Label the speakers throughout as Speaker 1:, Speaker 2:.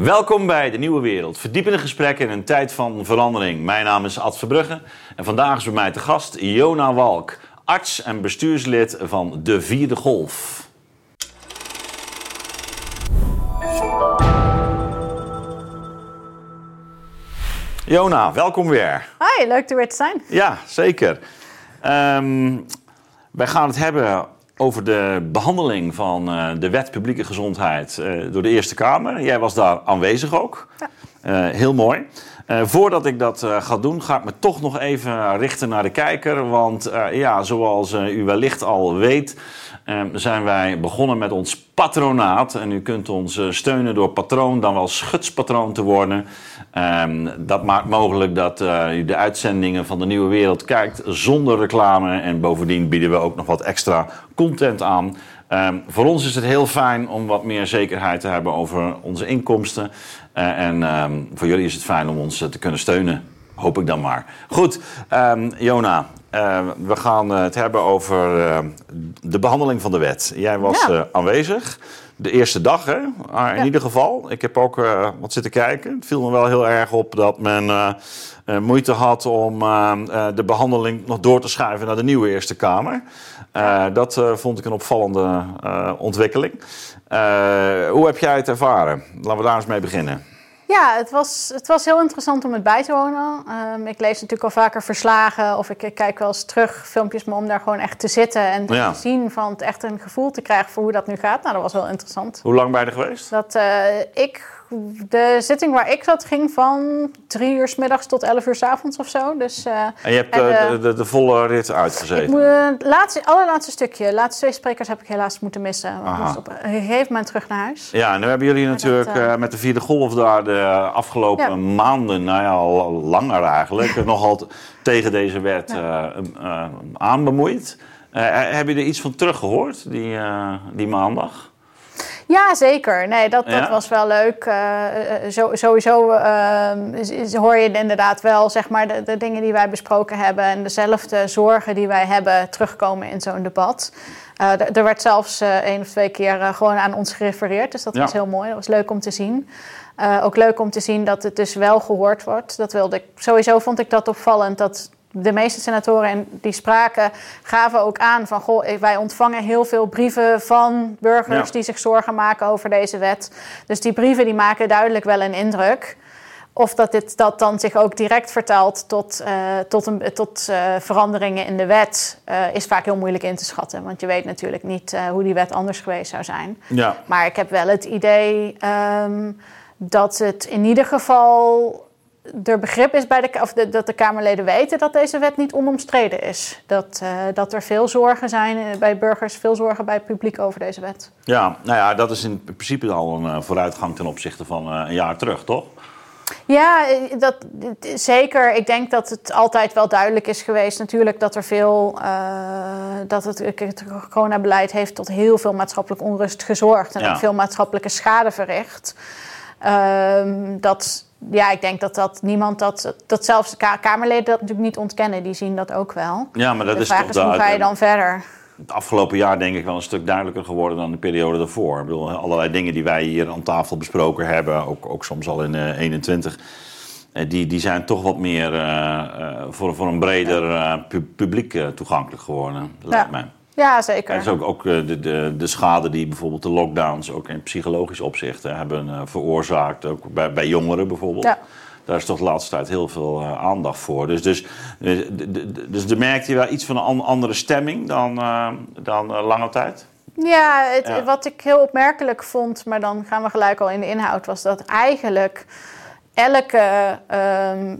Speaker 1: Welkom bij De Nieuwe Wereld. Verdiepende gesprekken in een tijd van verandering. Mijn naam is Ad Verbrugge en vandaag is bij mij te gast Jona Walk, arts en bestuurslid van De Vierde Golf. Jona, welkom weer.
Speaker 2: Hi, leuk er weer te zijn.
Speaker 1: Ja, zeker. Ehm, wij gaan het hebben over de behandeling van eh, de wet publieke gezondheid eh, door de Eerste Kamer. Jij was daar aanwezig ook.
Speaker 2: Ja.
Speaker 1: Eh, heel mooi. Voordat ik dat ga doen, ga ik me toch nog even richten naar de kijker. Want ja, zoals u wellicht al weet, zijn wij begonnen met ons patronaat. En u kunt ons eh, steunen door patroon, dan wel schutspatroon te worden. Ehm, dat maakt mogelijk dat eh, u de uitzendingen van de Nieuwe Wereld kijkt zonder reclame. En bovendien bieden we ook nog wat extra content aan. Ehm, voor ons is het heel fijn om wat meer zekerheid te hebben over onze inkomsten. Eh, en ehm, voor jullie is het fijn om ons te kunnen steunen. Hoop ik dan maar. Goed, ehm, Jona, eh, we gaan het hebben over eh, de behandeling van de wet. Jij was
Speaker 2: Ja.
Speaker 1: eh, aanwezig. De eerste dag, hè? Ah, in
Speaker 2: Ja.
Speaker 1: ieder geval. Ik heb ook eh, wat zitten kijken. Het viel me wel heel erg op dat men eh, moeite had om de behandeling nog door te schuiven naar de nieuwe Eerste Kamer. Dat vond ik een opvallende ontwikkeling. Hoe heb jij het ervaren? Laten we daar eens mee beginnen.
Speaker 2: Ja, het was, het was heel interessant om het bij te wonen. Ehm, ik lees natuurlijk al vaker verslagen of ik, ik kijk wel eens terug filmpjes, maar om daar gewoon echt te zitten en
Speaker 1: Ja.
Speaker 2: te zien van het echt een gevoel te krijgen voor hoe dat nu gaat. Nou, dat was wel interessant.
Speaker 1: Hoe lang ben je er geweest?
Speaker 2: Dat eh, ik, de zitting waar ik zat ging van drie uur s middags tot elf uur s avonds of zo. Dus eh,
Speaker 1: En je hebt
Speaker 2: En,
Speaker 1: eh,
Speaker 2: eh,
Speaker 1: de, de, de volle rit uitgezeten.
Speaker 2: het laatste, allerlaatste stukje, de laatste twee sprekers heb ik helaas moeten missen. Want Ik moest op een gegeven moment terug naar huis.
Speaker 1: Ja, nu hebben jullie natuurlijk
Speaker 2: dat,
Speaker 1: met de vierde golf daar de afgelopen
Speaker 2: Ja.
Speaker 1: maanden, nou ja, al langer eigenlijk, nogal tegen deze wet aan bemoeid. Eh, heb je er iets van teruggehoord die, die maandag?
Speaker 2: Ja, zeker. Nee, dat, dat
Speaker 1: Ja?
Speaker 2: was wel leuk. Eh, eh, zo, sowieso ehm, hoor je inderdaad wel zeg maar, de, de dingen die wij besproken hebben en dezelfde zorgen die wij hebben terugkomen in zo'n debat. Eh, er werd zelfs eh, één of twee keer eh, gewoon aan ons gerefereerd, dus dat
Speaker 1: Ja.
Speaker 2: was heel mooi. Dat was leuk om te zien. Eh, ook leuk om te zien dat het dus wel gehoord wordt. Dat wilde ik. Sowieso vond ik dat opvallend dat de meeste senatoren en die spraken gaven ook aan van goh, eh, wij ontvangen heel veel brieven van burgers
Speaker 1: Ja.
Speaker 2: die zich zorgen maken over deze wet. Dus die brieven die maken duidelijk wel een indruk. Of dat dit dat dan zich ook direct vertaalt tot, eh, tot, een, tot eh, veranderingen in de wet, is vaak heel moeilijk in te schatten. Want je weet natuurlijk niet hoe die wet anders geweest zou zijn.
Speaker 1: Ja.
Speaker 2: Maar ik heb wel het idee ehm, dat het in ieder geval er begrip is bij de, of de, dat de Kamerleden weten dat deze wet niet onomstreden is. Dat, eh, dat er veel zorgen zijn eh, bij burgers, veel zorgen bij het publiek over deze wet.
Speaker 1: Ja, nou ja, dat is in principe al een eh, vooruitgang ten opzichte van een jaar terug, toch?
Speaker 2: Ja, dat, zeker. Ik denk dat het altijd wel duidelijk is geweest natuurlijk dat er veel, dat het, het coronabeleid heeft tot heel veel maatschappelijke onrust gezorgd en
Speaker 1: Ja.
Speaker 2: ook veel maatschappelijke schade verricht. Ehm, dat, ja, ik denk dat, dat niemand dat, dat zelfs de Ka- Kamerleden dat natuurlijk niet ontkennen, die zien dat ook wel.
Speaker 1: Ja, maar dat
Speaker 2: de
Speaker 1: is
Speaker 2: vraag
Speaker 1: toch
Speaker 2: is, hoe ga je dan verder?
Speaker 1: Het afgelopen jaar denk ik wel een stuk duidelijker geworden dan de periode daarvoor. Ik bedoel, allerlei dingen die wij hier aan tafel besproken hebben, ook, ook soms al in eh 21, eh, die, die zijn toch wat meer eh, voor, voor een breder pu- publiek toegankelijk geworden, lijkt mij.
Speaker 2: Ja, zeker.
Speaker 1: En dus ook, ook eh, de, de, de schade die bijvoorbeeld de lockdowns ook in psychologisch opzicht hebben eh, veroorzaakt, ook bij, bij jongeren bijvoorbeeld.
Speaker 2: Ja.
Speaker 1: Daar is toch de laatste tijd heel veel eh, aandacht voor. Dus, dus, dus de merkte je wel iets van een an- andere stemming dan, dan lange tijd?
Speaker 2: Ja, het,
Speaker 1: Ja.
Speaker 2: wat ik heel opmerkelijk vond, maar dan gaan we gelijk al in de inhoud, was dat eigenlijk elke, ehm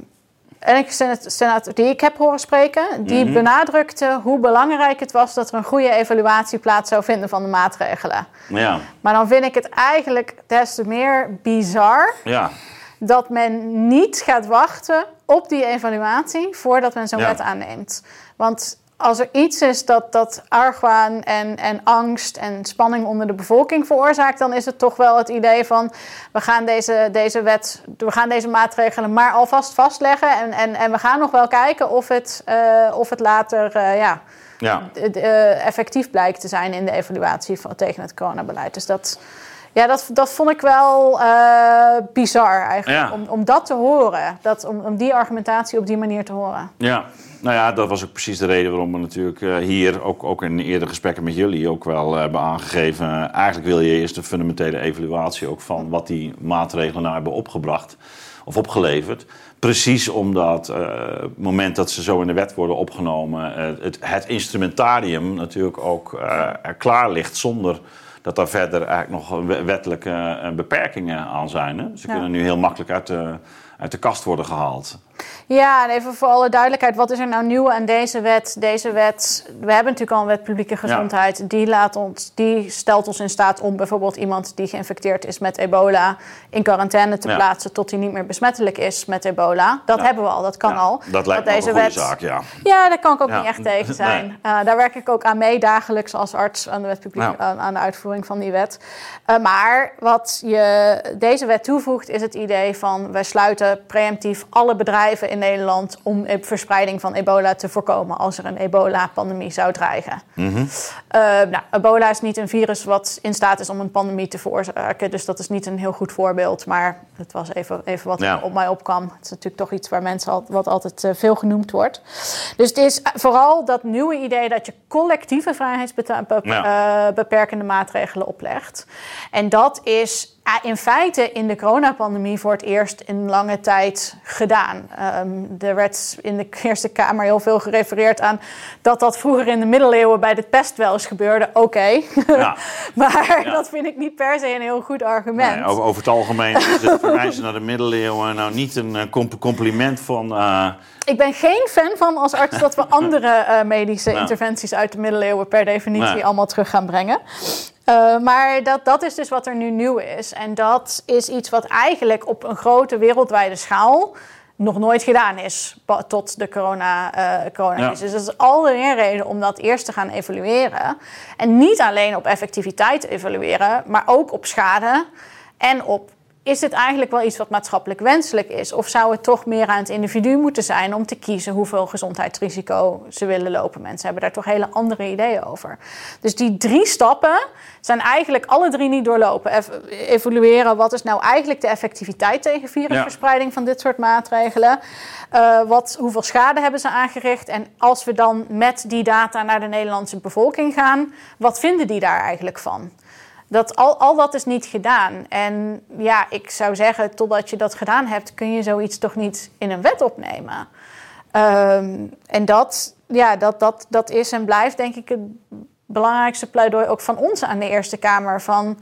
Speaker 2: senat- senator die ik heb horen spreken, die
Speaker 1: Mhm.
Speaker 2: benadrukte hoe belangrijk het was dat er een goede evaluatie plaats zou vinden van de maatregelen.
Speaker 1: Ja,
Speaker 2: Maar dan vind ik het eigenlijk des te meer bizar
Speaker 1: ja.
Speaker 2: dat men niet gaat wachten op die evaluatie voordat men zo'n
Speaker 1: Ja.
Speaker 2: wet aanneemt. Want als er iets is dat, dat argwaan en, en angst en spanning onder de bevolking veroorzaakt, dan is het toch wel het idee van we gaan deze, deze wet, we gaan deze maatregelen maar alvast vastleggen en, en, en we gaan nog wel kijken of het, eh, of het later eh, ja,
Speaker 1: ja.
Speaker 2: eh, effectief blijkt te zijn in de evaluatie van, tegen het coronabeleid. Dus dat, ja, dat, dat vond ik wel bizar eigenlijk.
Speaker 1: Ja.
Speaker 2: Om, om dat te horen. Dat, om, om die argumentatie op die manier te horen.
Speaker 1: Ja, nou ja, dat was ook precies de reden waarom we natuurlijk eh, hier, ook, ook in eerdere gesprekken met jullie, ook wel eh, hebben aangegeven. eh, eigenlijk wil je eerst een fundamentele evaluatie ook van wat die maatregelen nou hebben opgebracht of opgeleverd. Precies omdat eh, het moment dat ze zo in de wet worden opgenomen, het, het instrumentarium natuurlijk ook eh, er klaar ligt zonder dat daar verder eigenlijk nog we- wettelijke beperkingen aan zijn. Hè? Ze
Speaker 2: Ja.
Speaker 1: kunnen nu heel makkelijk uit de, uit de kast worden gehaald.
Speaker 2: Ja, en even voor alle duidelijkheid, wat is er nou nieuw aan deze wet? Deze wet, we hebben natuurlijk al een wet publieke gezondheid. Die, laat ons, die stelt ons in staat om bijvoorbeeld iemand die geïnfecteerd is met ebola in quarantaine te
Speaker 1: Ja.
Speaker 2: plaatsen tot hij niet meer besmettelijk is met ebola. Dat
Speaker 1: Ja.
Speaker 2: hebben we al, dat kan al.
Speaker 1: Dat lijkt me ook een goede zaak, ja.
Speaker 2: Ja, daar kan ik ook niet echt tegen zijn.
Speaker 1: Nee.
Speaker 2: Eh, daar werk ik ook aan mee dagelijks als arts aan de, wet publiek, aan, de uitvoering van die wet. Eh, maar wat je deze wet toevoegt is het idee van wij sluiten preemptief alle bedrijven in Nederland om e- verspreiding van ebola te voorkomen als er een ebola-pandemie zou dreigen.
Speaker 1: Mhm.
Speaker 2: Eh, nou, ebola is niet een virus wat in staat is om een pandemie te veroorzaken. Dus dat is niet een heel goed voorbeeld. Maar het was even, even wat
Speaker 1: Ja.
Speaker 2: op mij opkwam. Het is natuurlijk toch iets waar mensen al, wat altijd eh, veel genoemd wordt. Dus het is vooral dat nieuwe idee dat je collectieve vrijheidsbeperkende maatregelen oplegt. En dat is in feite in de coronapandemie voor het eerst in lange tijd gedaan. Ehm, er werd in de Eerste Kamer heel veel gerefereerd aan dat dat vroeger in de middeleeuwen bij de pest wel eens gebeurde. Oké,
Speaker 1: Ja.
Speaker 2: maar
Speaker 1: Ja.
Speaker 2: dat vind ik niet per se een heel goed argument.
Speaker 1: Nee, over, over het algemeen is het verwijzen naar de middeleeuwen nou niet een eh, comp- compliment van... eh,
Speaker 2: Ik ben geen fan van als arts dat we andere eh, medische
Speaker 1: Nou.
Speaker 2: interventies uit de middeleeuwen per definitie allemaal terug gaan brengen. Eh, maar dat, dat is dus wat er nu nieuw is. En dat is iets wat eigenlijk op een grote wereldwijde schaal nog nooit gedaan is tot de corona, eh coronacrisis.
Speaker 1: Ja.
Speaker 2: Dus dat is al een reden om dat eerst te gaan evalueren. En niet alleen op effectiviteit te evalueren, maar ook op schade en op is dit eigenlijk wel iets wat maatschappelijk wenselijk is? Of zou het toch meer aan het individu moeten zijn om te kiezen hoeveel gezondheidsrisico ze willen lopen? Mensen hebben daar toch hele andere ideeën over. Dus die drie stappen zijn eigenlijk alle drie niet doorlopen. Ev- evalueren wat is nou eigenlijk de effectiviteit tegen virusverspreiding van dit soort maatregelen? Uh, wat, hoeveel schade hebben ze aangericht? En als we dan met die data naar de Nederlandse bevolking gaan, wat vinden die daar eigenlijk van? Dat al, al dat is niet gedaan. En ja, ik zou zeggen, totdat je dat gedaan hebt, kun je zoiets toch niet in een wet opnemen. Um, en dat, ja, dat, dat, dat is en blijft denk ik het belangrijkste pleidooi ook van ons aan de Eerste Kamer. Van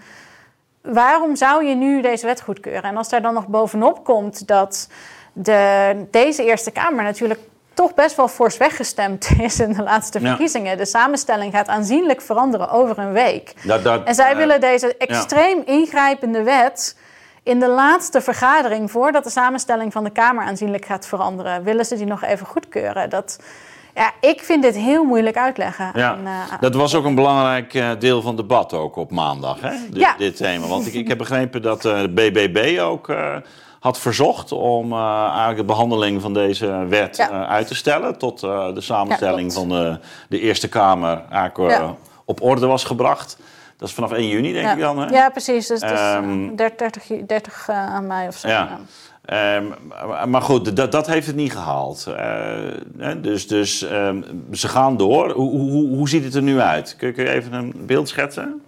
Speaker 2: waarom zou je nu deze wet goedkeuren? En als daar dan nog bovenop komt dat de, deze Eerste Kamer natuurlijk toch best wel fors weggestemd is in de laatste verkiezingen. Ja. De samenstelling gaat aanzienlijk veranderen over een week.
Speaker 1: Dat, dat,
Speaker 2: en zij uh, willen deze extreem ja. ingrijpende wet in de laatste vergadering, voordat de samenstelling van de Kamer aanzienlijk gaat veranderen, willen ze die nog even goedkeuren. Dat, ja, ik vind dit heel moeilijk uitleggen.
Speaker 1: Ja,
Speaker 2: aan, uh,
Speaker 1: dat was ook een belangrijk uh, deel van het debat ook op maandag, hè? Dit,
Speaker 2: ja.
Speaker 1: dit thema. Want ik, ik heb begrepen dat de BBB ook had verzocht om uh, eigenlijk de behandeling van deze wet
Speaker 2: Ja.
Speaker 1: uh, uit te stellen tot uh, de samenstelling
Speaker 2: Ja,
Speaker 1: van de, de Eerste Kamer eigenlijk
Speaker 2: Ja.
Speaker 1: op orde was gebracht. Dat is vanaf 1 juni, denk ik dan. Hè?
Speaker 2: Ja, precies. Dus uh, 30, 30 uh, aan mij of zo.
Speaker 1: Ja. Ehm, maar- goed, dat, dat heeft het niet gehaald. Eh, dus dus ehm, ze gaan door. Hoe, hoe, hoe ziet het er nu uit? Kun je even een beeld schetsen?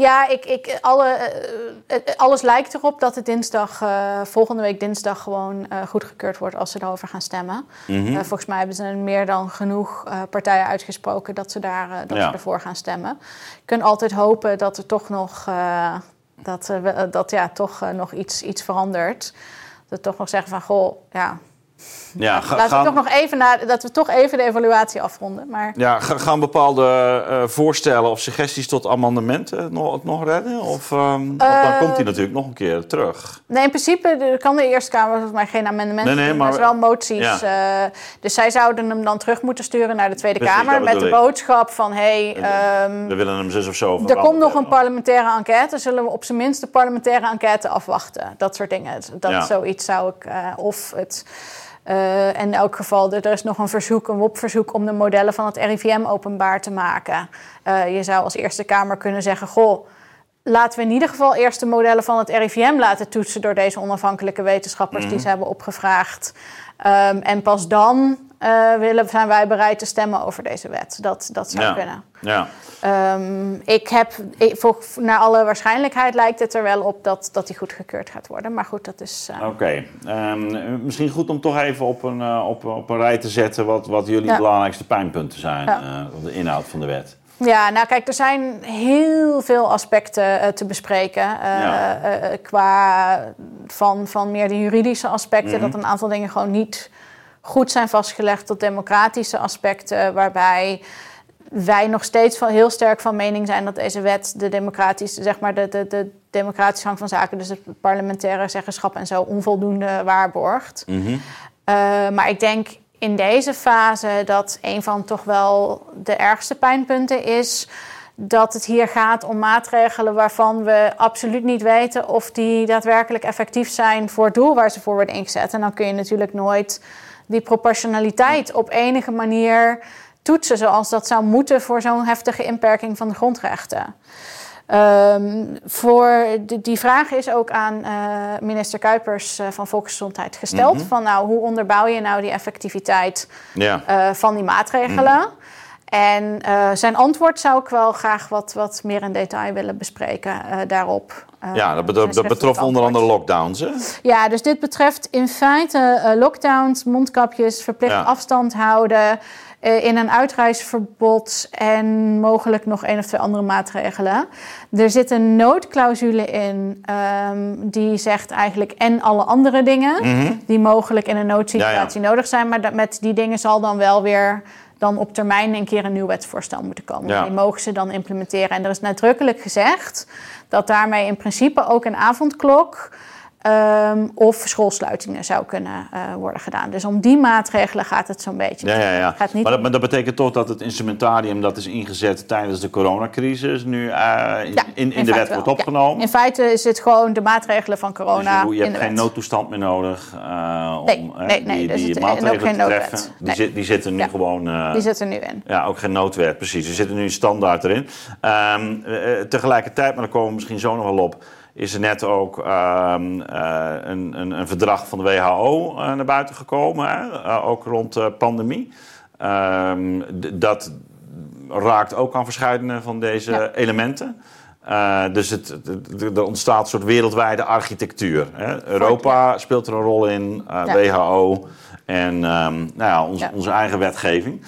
Speaker 2: Ja, ik, ik, alle, eh, eh, alles lijkt erop dat het dinsdag, eh, volgende week dinsdag gewoon eh, goedgekeurd wordt als ze daarover gaan stemmen.
Speaker 1: Mhm.
Speaker 2: Eh, volgens mij hebben ze meer dan genoeg eh, partijen uitgesproken dat ze, daar, eh, dat
Speaker 1: Ja.
Speaker 2: ze ervoor gaan stemmen. Je kunt altijd hopen dat er toch nog, eh, dat, eh, dat, ja, toch, eh, nog iets, iets verandert. Dat we toch nog zeggen van, goh, ja,
Speaker 1: Ja, ga-
Speaker 2: laten we toch nog even na, dat we toch even de evaluatie afronden. Maar
Speaker 1: ja, ga- gaan bepaalde eh, voorstellen of suggesties tot amendementen nog, het nog redden? Of, ehm, dan
Speaker 2: Eh,
Speaker 1: komt hij natuurlijk nog een keer terug.
Speaker 2: Nee, in principe kan de Eerste Kamer volgens mij geen amendementen
Speaker 1: Nee, nee,
Speaker 2: maar,
Speaker 1: maar-
Speaker 2: wel moties. eh, dus zij zouden hem dan terug moeten sturen naar de Tweede
Speaker 1: Precies,
Speaker 2: Kamer met de
Speaker 1: ik.
Speaker 2: boodschap van... Hey, ehm,
Speaker 1: We willen hem zus of zo
Speaker 2: er komt nog een parlementaire enquête. Zullen we op zijn minst de parlementaire enquête afwachten? Dat soort dingen. Dat
Speaker 1: Ja.
Speaker 2: zoiets zou ik... eh, of het... eh, in elk geval, er er is nog een verzoek, een WOP-verzoek om de modellen van het RIVM openbaar te maken. Eh, je zou als Eerste Kamer kunnen zeggen: Goh, laten we in ieder geval eerst de modellen van het RIVM laten toetsen door deze onafhankelijke wetenschappers die
Speaker 1: Mhm.
Speaker 2: ze hebben opgevraagd. Ehm, en pas dan eh, willen, zijn wij bereid te stemmen over deze wet. Dat, dat zou
Speaker 1: Ja.
Speaker 2: kunnen.
Speaker 1: Ja.
Speaker 2: Ehm, ik heb, ik, voor, naar alle waarschijnlijkheid lijkt het er wel op dat, dat die goedgekeurd gaat worden. Maar goed, dat is. eh,
Speaker 1: Oké, Ehm, misschien goed om toch even op een, eh, op, op een rij te zetten wat, wat jullie
Speaker 2: Ja.
Speaker 1: belangrijkste pijnpunten zijn
Speaker 2: Ja.
Speaker 1: de inhoud van de wet.
Speaker 2: Ja, nou kijk, er zijn heel veel aspecten te bespreken.
Speaker 1: Ja.
Speaker 2: qua van, van meer de juridische aspecten,
Speaker 1: Mhm.
Speaker 2: dat een aantal dingen gewoon niet goed zijn vastgelegd, tot democratische aspecten, waarbij wij nog steeds van, heel sterk van mening zijn dat deze wet de democratische, zeg maar, de, de, de democratische gang van zaken, dus het parlementaire zeggenschap en zo, onvoldoende waarborgt.
Speaker 1: Mhm.
Speaker 2: Eh, maar ik denk in deze fase dat een van toch wel de ergste pijnpunten is dat het hier gaat om maatregelen waarvan we absoluut niet weten of die daadwerkelijk effectief zijn voor het doel waar ze voor worden ingezet. En dan kun je natuurlijk nooit die proportionaliteit op enige manier toetsen zoals dat zou moeten voor zo'n heftige inperking van de grondrechten. Ehm, voor de, die vraag is ook aan eh, minister Kuipers eh, van Volksgezondheid gesteld.
Speaker 1: Mhm.
Speaker 2: Van nou, hoe onderbouw je nou die effectiviteit
Speaker 1: Ja.
Speaker 2: eh, van die maatregelen? En eh, zijn antwoord zou ik wel graag wat, wat meer in detail willen bespreken eh, daarop. Eh,
Speaker 1: ja, dat,
Speaker 2: zijn
Speaker 1: betrof, dat
Speaker 2: schriftelijk
Speaker 1: betrof onder andere lockdowns. Hè?
Speaker 2: Ja, dus dit betreft in feite lockdowns, mondkapjes, verplicht
Speaker 1: Ja.
Speaker 2: afstand houden, in een uitreisverbod en mogelijk nog één of twee andere maatregelen. Er zit een noodclausule in ehm, die zegt eigenlijk en alle andere dingen die mogelijk in een noodsituatie nodig zijn, maar dat, met die dingen zal dan wel weer dan op termijn een keer een nieuw wetsvoorstel moeten komen.
Speaker 1: Ja.
Speaker 2: Die mogen ze dan implementeren. En er is nadrukkelijk gezegd dat daarmee in principe ook een avondklok ehm, of schoolsluitingen zou kunnen eh, worden gedaan. Dus om die maatregelen gaat het zo'n beetje.
Speaker 1: Ja, ja, ja.
Speaker 2: Gaat niet
Speaker 1: Maar, dat, maar dat betekent toch dat het instrumentarium dat is ingezet tijdens de coronacrisis nu eh, in,
Speaker 2: Ja,
Speaker 1: in, in de wet wordt opgenomen.
Speaker 2: Ja. In feite is het gewoon de maatregelen van
Speaker 1: Dus
Speaker 2: corona
Speaker 1: je, je
Speaker 2: in
Speaker 1: hebt geen
Speaker 2: wet.
Speaker 1: noodtoestand meer nodig eh, om
Speaker 2: Nee, nee, nee,
Speaker 1: die,
Speaker 2: dus
Speaker 1: die maatregelen
Speaker 2: geen
Speaker 1: te
Speaker 2: noodwet.
Speaker 1: treffen. Die, zit, die zitten nu gewoon...
Speaker 2: Die zit er nu in.
Speaker 1: Ja, ook geen noodwet, precies. Er zitten nu standaard erin. Ehm, eh, tegelijkertijd, maar daar komen we misschien zo nog wel op... is er net ook ehm, eh, een, een, een verdrag van de WHO eh, naar buiten gekomen. Hè? Eh, ook rond de pandemie. Ehm, dat raakt ook aan verschillende van deze
Speaker 2: Ja.
Speaker 1: elementen. Dus het, het- er ontstaat een soort wereldwijde architectuur. Hè? Europa speelt er een rol in. WHO en ehm, nou ja, onze,
Speaker 2: Ja.
Speaker 1: onze eigen wetgeving.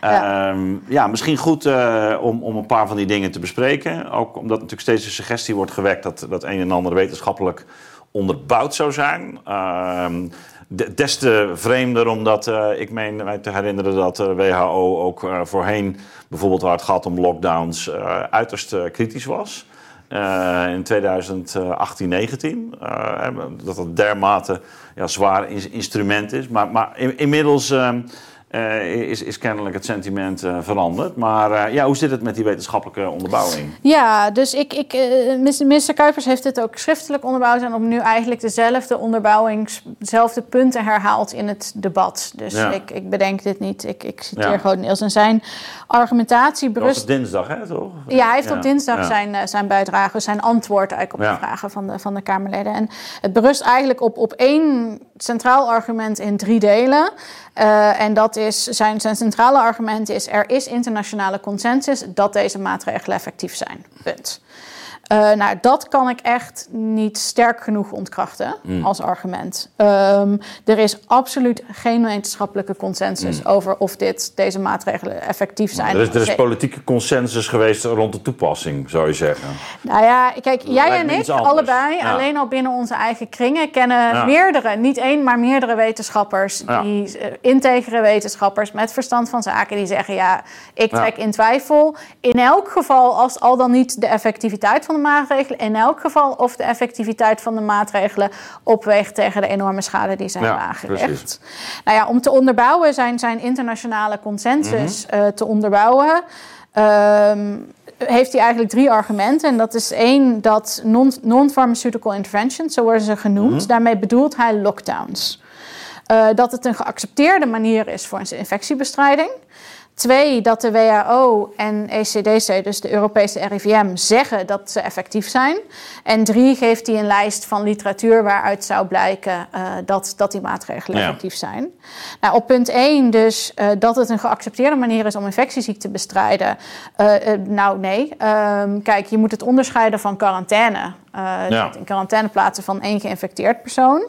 Speaker 2: Ja.
Speaker 1: Ja. ja, misschien goed eh, om, om een paar van die dingen te bespreken. Ook omdat natuurlijk steeds de suggestie wordt gewekt dat dat een en ander wetenschappelijk onderbouwd zou zijn. Ehm, de- des te vreemder omdat eh, ik meen mij te herinneren dat de WHO ook eh, voorheen, bijvoorbeeld waar het gaat om lockdowns, eh, uiterst eh, kritisch was. Eh, in 2018, 19. eh, dat het dermate ja, zwaar in- instrument is. Maar, maar in- inmiddels ehm, eh, is, is kennelijk het sentiment eh, veranderd. Maar eh, ja, hoe zit het met die wetenschappelijke onderbouwing?
Speaker 2: Ja, dus ik, ik, minister Kuipers heeft dit ook schriftelijk onderbouwd en opnieuw eigenlijk dezelfde onderbouwings, dezelfde punten herhaald in het debat. Dus
Speaker 1: Ja.
Speaker 2: ik, ik bedenk dit niet, ik, ik citeer
Speaker 1: Ja.
Speaker 2: gewoon Niels. En zijn argumentatie
Speaker 1: Dat was
Speaker 2: berust
Speaker 1: dinsdag, hè, toch?
Speaker 2: Ja, hij heeft
Speaker 1: Ja,
Speaker 2: op dinsdag zijn, zijn bijdrage, zijn antwoord eigenlijk op de vragen van de, van de Kamerleden. En het berust eigenlijk op, op één centraal argument in drie delen. En dat is, zijn, zijn centrale argument is, er is internationale consensus dat deze maatregelen effectief zijn. Punt. Eh, nou, dat kan ik echt niet sterk genoeg ontkrachten
Speaker 1: Hmm.
Speaker 2: als argument. Ehm, er is absoluut geen wetenschappelijke consensus over of dit, deze maatregelen effectief zijn.
Speaker 1: Er is, er is politieke consensus geweest rond de toepassing, zou je zeggen.
Speaker 2: Nou ja, kijk, jij en ik, allebei,
Speaker 1: Ja.
Speaker 2: alleen al binnen onze eigen kringen, kennen
Speaker 1: Ja.
Speaker 2: meerdere, niet één, maar meerdere wetenschappers,
Speaker 1: Ja.
Speaker 2: die eh, integere wetenschappers met verstand van zaken, die zeggen: ja, ik trek in twijfel. In elk geval, als al dan niet de effectiviteit van de maatregelen, in elk geval of de effectiviteit van de maatregelen opweegt tegen de enorme schade die ze
Speaker 1: Ja,
Speaker 2: aangericht.
Speaker 1: precies.
Speaker 2: Nou ja, om te onderbouwen zijn, zijn internationale consensus
Speaker 1: Mhm.
Speaker 2: eh, te onderbouwen. ehm, heeft hij eigenlijk drie argumenten. En dat is één, dat non- non-pharmaceutical interventions, zo worden ze genoemd.
Speaker 1: Mhm.
Speaker 2: Daarmee bedoelt hij lockdowns. Eh, dat het een geaccepteerde manier is voor een infectiebestrijding. Twee, dat de WHO en ECDC, dus de Europese RIVM, zeggen dat ze effectief zijn. En drie, geeft hij een lijst van literatuur waaruit zou blijken uh, dat, dat die maatregelen effectief zijn. Nou, op punt 1 dus uh, dat het een geaccepteerde manier is om infectieziekte te bestrijden. Uh, nou, nee. Um, kijk, je moet het onderscheiden van quarantaine. Ja. In quarantaine plaatsen van één geïnfecteerd persoon.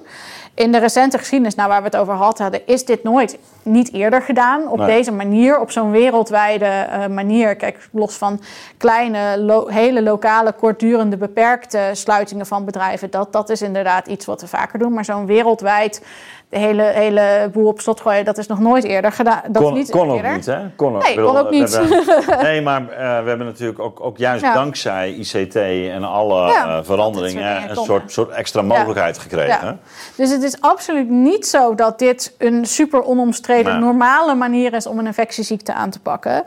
Speaker 2: In de recente geschiedenis, nou, waar we het over hadden, is dit nooit niet eerder gedaan. Op deze manier, op zo'n wereldwijde uh, manier. Kijk, los van kleine, lo hele lokale, kortdurende, beperkte sluitingen van bedrijven. Dat, dat is inderdaad iets wat we vaker doen. Maar zo'n wereldwijd de hele, hele boel op slot gooien, dat is nog nooit eerder gedaan. Dat
Speaker 1: kon,
Speaker 2: is niet
Speaker 1: kon
Speaker 2: eerder.
Speaker 1: ook niet, hè? Kon ook,
Speaker 2: nee, kon ook niet.
Speaker 1: Hebben, nee, maar uh, we hebben natuurlijk ook, ook juist ja. dankzij ICT en alle ja, uh, veranderingen een soort, soort extra mogelijkheid ja. gekregen.
Speaker 2: Dus het is absoluut niet zo dat dit een super onomstreden normale manier is om een infectieziekte aan te pakken.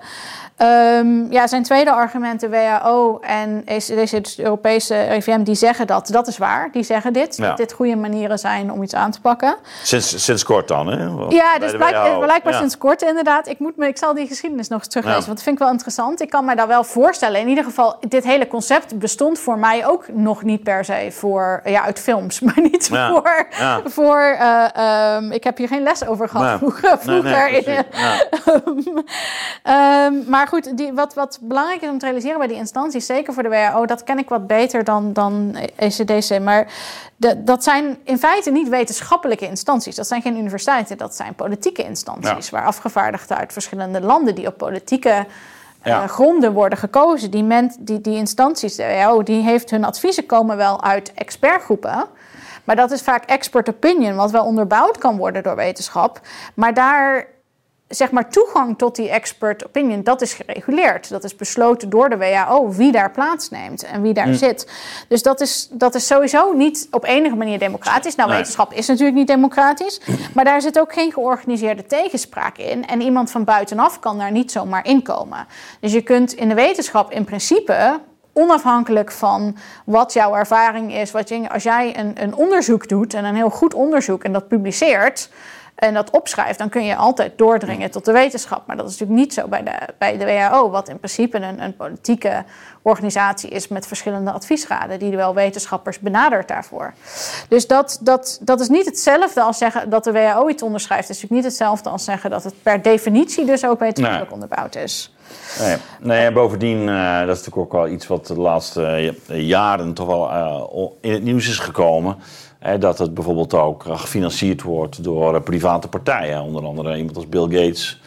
Speaker 2: Um, ja, zijn tweede argument, de WHO en ECDC, dus de Europese RIVM, die zeggen dat. Dat is waar, die zeggen dit. Ja. Dat dit goede manieren zijn om iets aan te pakken.
Speaker 1: Sinds, sinds kort dan, hè?
Speaker 2: Want ja, dus blijk, blijkbaar ja. sinds kort inderdaad. Ik, moet me, ik zal die geschiedenis nog eens teruglezen, ja. want dat vind ik wel interessant. Ik kan me daar wel voorstellen. In ieder geval, dit hele concept bestond voor mij ook nog niet per se voor, ja, uit films, maar niet voor... voor uh, um, ik heb hier geen les over gehad vroeger. vroeger nee, nee, um, maar goed, die, wat, wat belangrijk is om te realiseren bij die instanties, zeker voor de WHO, dat ken ik wat beter dan, dan ECDC. Maar de, dat zijn in feite niet wetenschappelijke instanties. Dat zijn geen universiteiten, dat zijn politieke instanties. Ja. Waar afgevaardigden uit verschillende landen die op politieke ja. uh, gronden worden gekozen. Die, men, die, die instanties, de WHO, die heeft hun adviezen komen wel uit expertgroepen. Maar dat is vaak expert opinion, wat wel onderbouwd kan worden door wetenschap. Maar daar zeg maar, toegang tot die expert opinion, dat is gereguleerd. Dat is besloten door de WHO wie daar plaatsneemt en wie daar zit. Dus dat is, dat is sowieso niet op enige manier democratisch. Nou, wetenschap is natuurlijk niet democratisch, maar daar zit ook geen georganiseerde tegenspraak in. En iemand van buitenaf kan daar niet zomaar inkomen. Dus je kunt in de wetenschap in principe onafhankelijk van wat jouw ervaring is, wat je, als jij een, een onderzoek doet en een heel goed onderzoek en dat publiceert, en dat opschrijft, dan kun je altijd doordringen tot de wetenschap. Maar dat is natuurlijk niet zo bij de, bij de WHO, wat in principe een, een politieke organisatie is met verschillende adviesraden, die wel wetenschappers benadert daarvoor. Dus dat, dat, dat is niet hetzelfde als zeggen dat de WHO iets onderschrijft. Het is natuurlijk niet hetzelfde als zeggen dat het per definitie dus ook wetenschappelijk nee. onderbouwd is.
Speaker 1: Nee, nee en bovendien, uh, dat is natuurlijk ook wel iets wat de laatste jaren toch wel uh, in het nieuws is gekomen dat het bijvoorbeeld ook gefinancierd wordt door private partijen. Onder andere iemand als Bill Gates.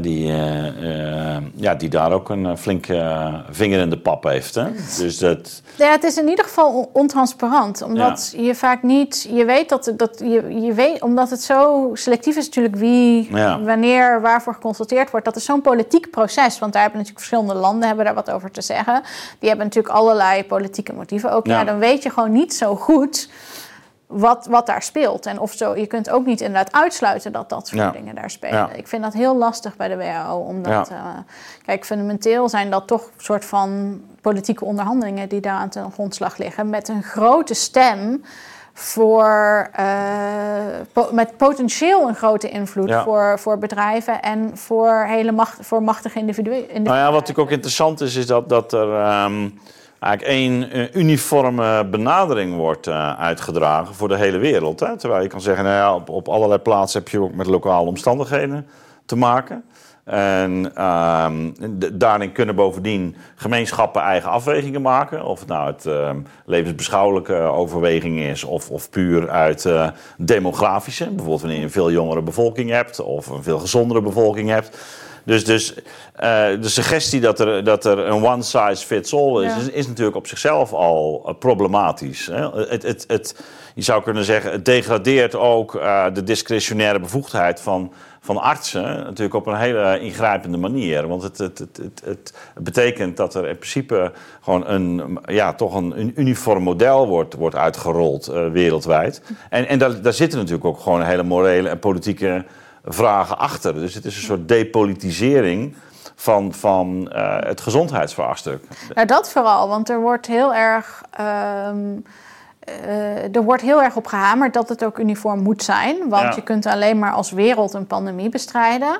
Speaker 1: die, uh, uh, ja, die daar ook een flinke vinger in de pap heeft. Hè? Dus dat...
Speaker 2: ja, het is in ieder geval ontransparant. Omdat ja. je vaak niet... Je weet dat, dat je, je weet, omdat het zo selectief is natuurlijk wie, ja. wanneer, waarvoor geconsulteerd wordt. Dat is zo'n politiek proces. Want daar hebben natuurlijk verschillende landen hebben daar wat over te zeggen. Die hebben natuurlijk allerlei politieke motieven ook. Ja. dan weet je gewoon niet zo goed wat, wat daar speelt. En of zo, je kunt ook niet inderdaad uitsluiten dat dat soort ja. dingen daar spelen. Ja. Ik vind dat heel lastig bij de WHO. Omdat, ja. uh, kijk, fundamenteel zijn dat toch een soort van politieke onderhandelingen die daar aan ten grondslag liggen. Met een grote stem voor, uh, po met potentieel een grote invloed ja. voor, voor bedrijven en voor hele macht, voor machtige individuen.
Speaker 1: Nou ja, wat natuurlijk ook interessant is, is dat, dat er. Um eigenlijk één uh, uniforme benadering wordt uh, uitgedragen voor de hele wereld. Hè? Terwijl je kan zeggen, nou ja, op, op allerlei plaatsen heb je ook met lokale omstandigheden te maken. En uh, daarin kunnen bovendien gemeenschappen eigen afwegingen maken. Of het nou het uh, levensbeschouwelijke overweging is, of, of puur uit demografische. Bijvoorbeeld wanneer je een veel jongere bevolking hebt, of een veel gezondere bevolking hebt. Dus, dus uh, de suggestie dat er, dat er een one size fits all is, ja. is, is, natuurlijk op zichzelf al uh, problematisch. Hè? Het, het, het, je zou kunnen zeggen, het degradeert ook uh, de discretionaire bevoegdheid van, van artsen natuurlijk op een hele ingrijpende manier. Want het, het, het, het, het betekent dat er in principe gewoon een, ja, toch een, een uniform model wordt, wordt uitgerold wereldwijd. En, en daar, daar zitten natuurlijk ook gewoon hele morele en politieke vragen achter. Dus het is een soort depolitisering van, van uh, het gezondheidsvraagstuk.
Speaker 2: Nou, dat vooral, want er wordt heel erg. Um, uh, er wordt heel erg op gehamerd dat het ook uniform moet zijn. Want ja. je kunt alleen maar als wereld een pandemie bestrijden.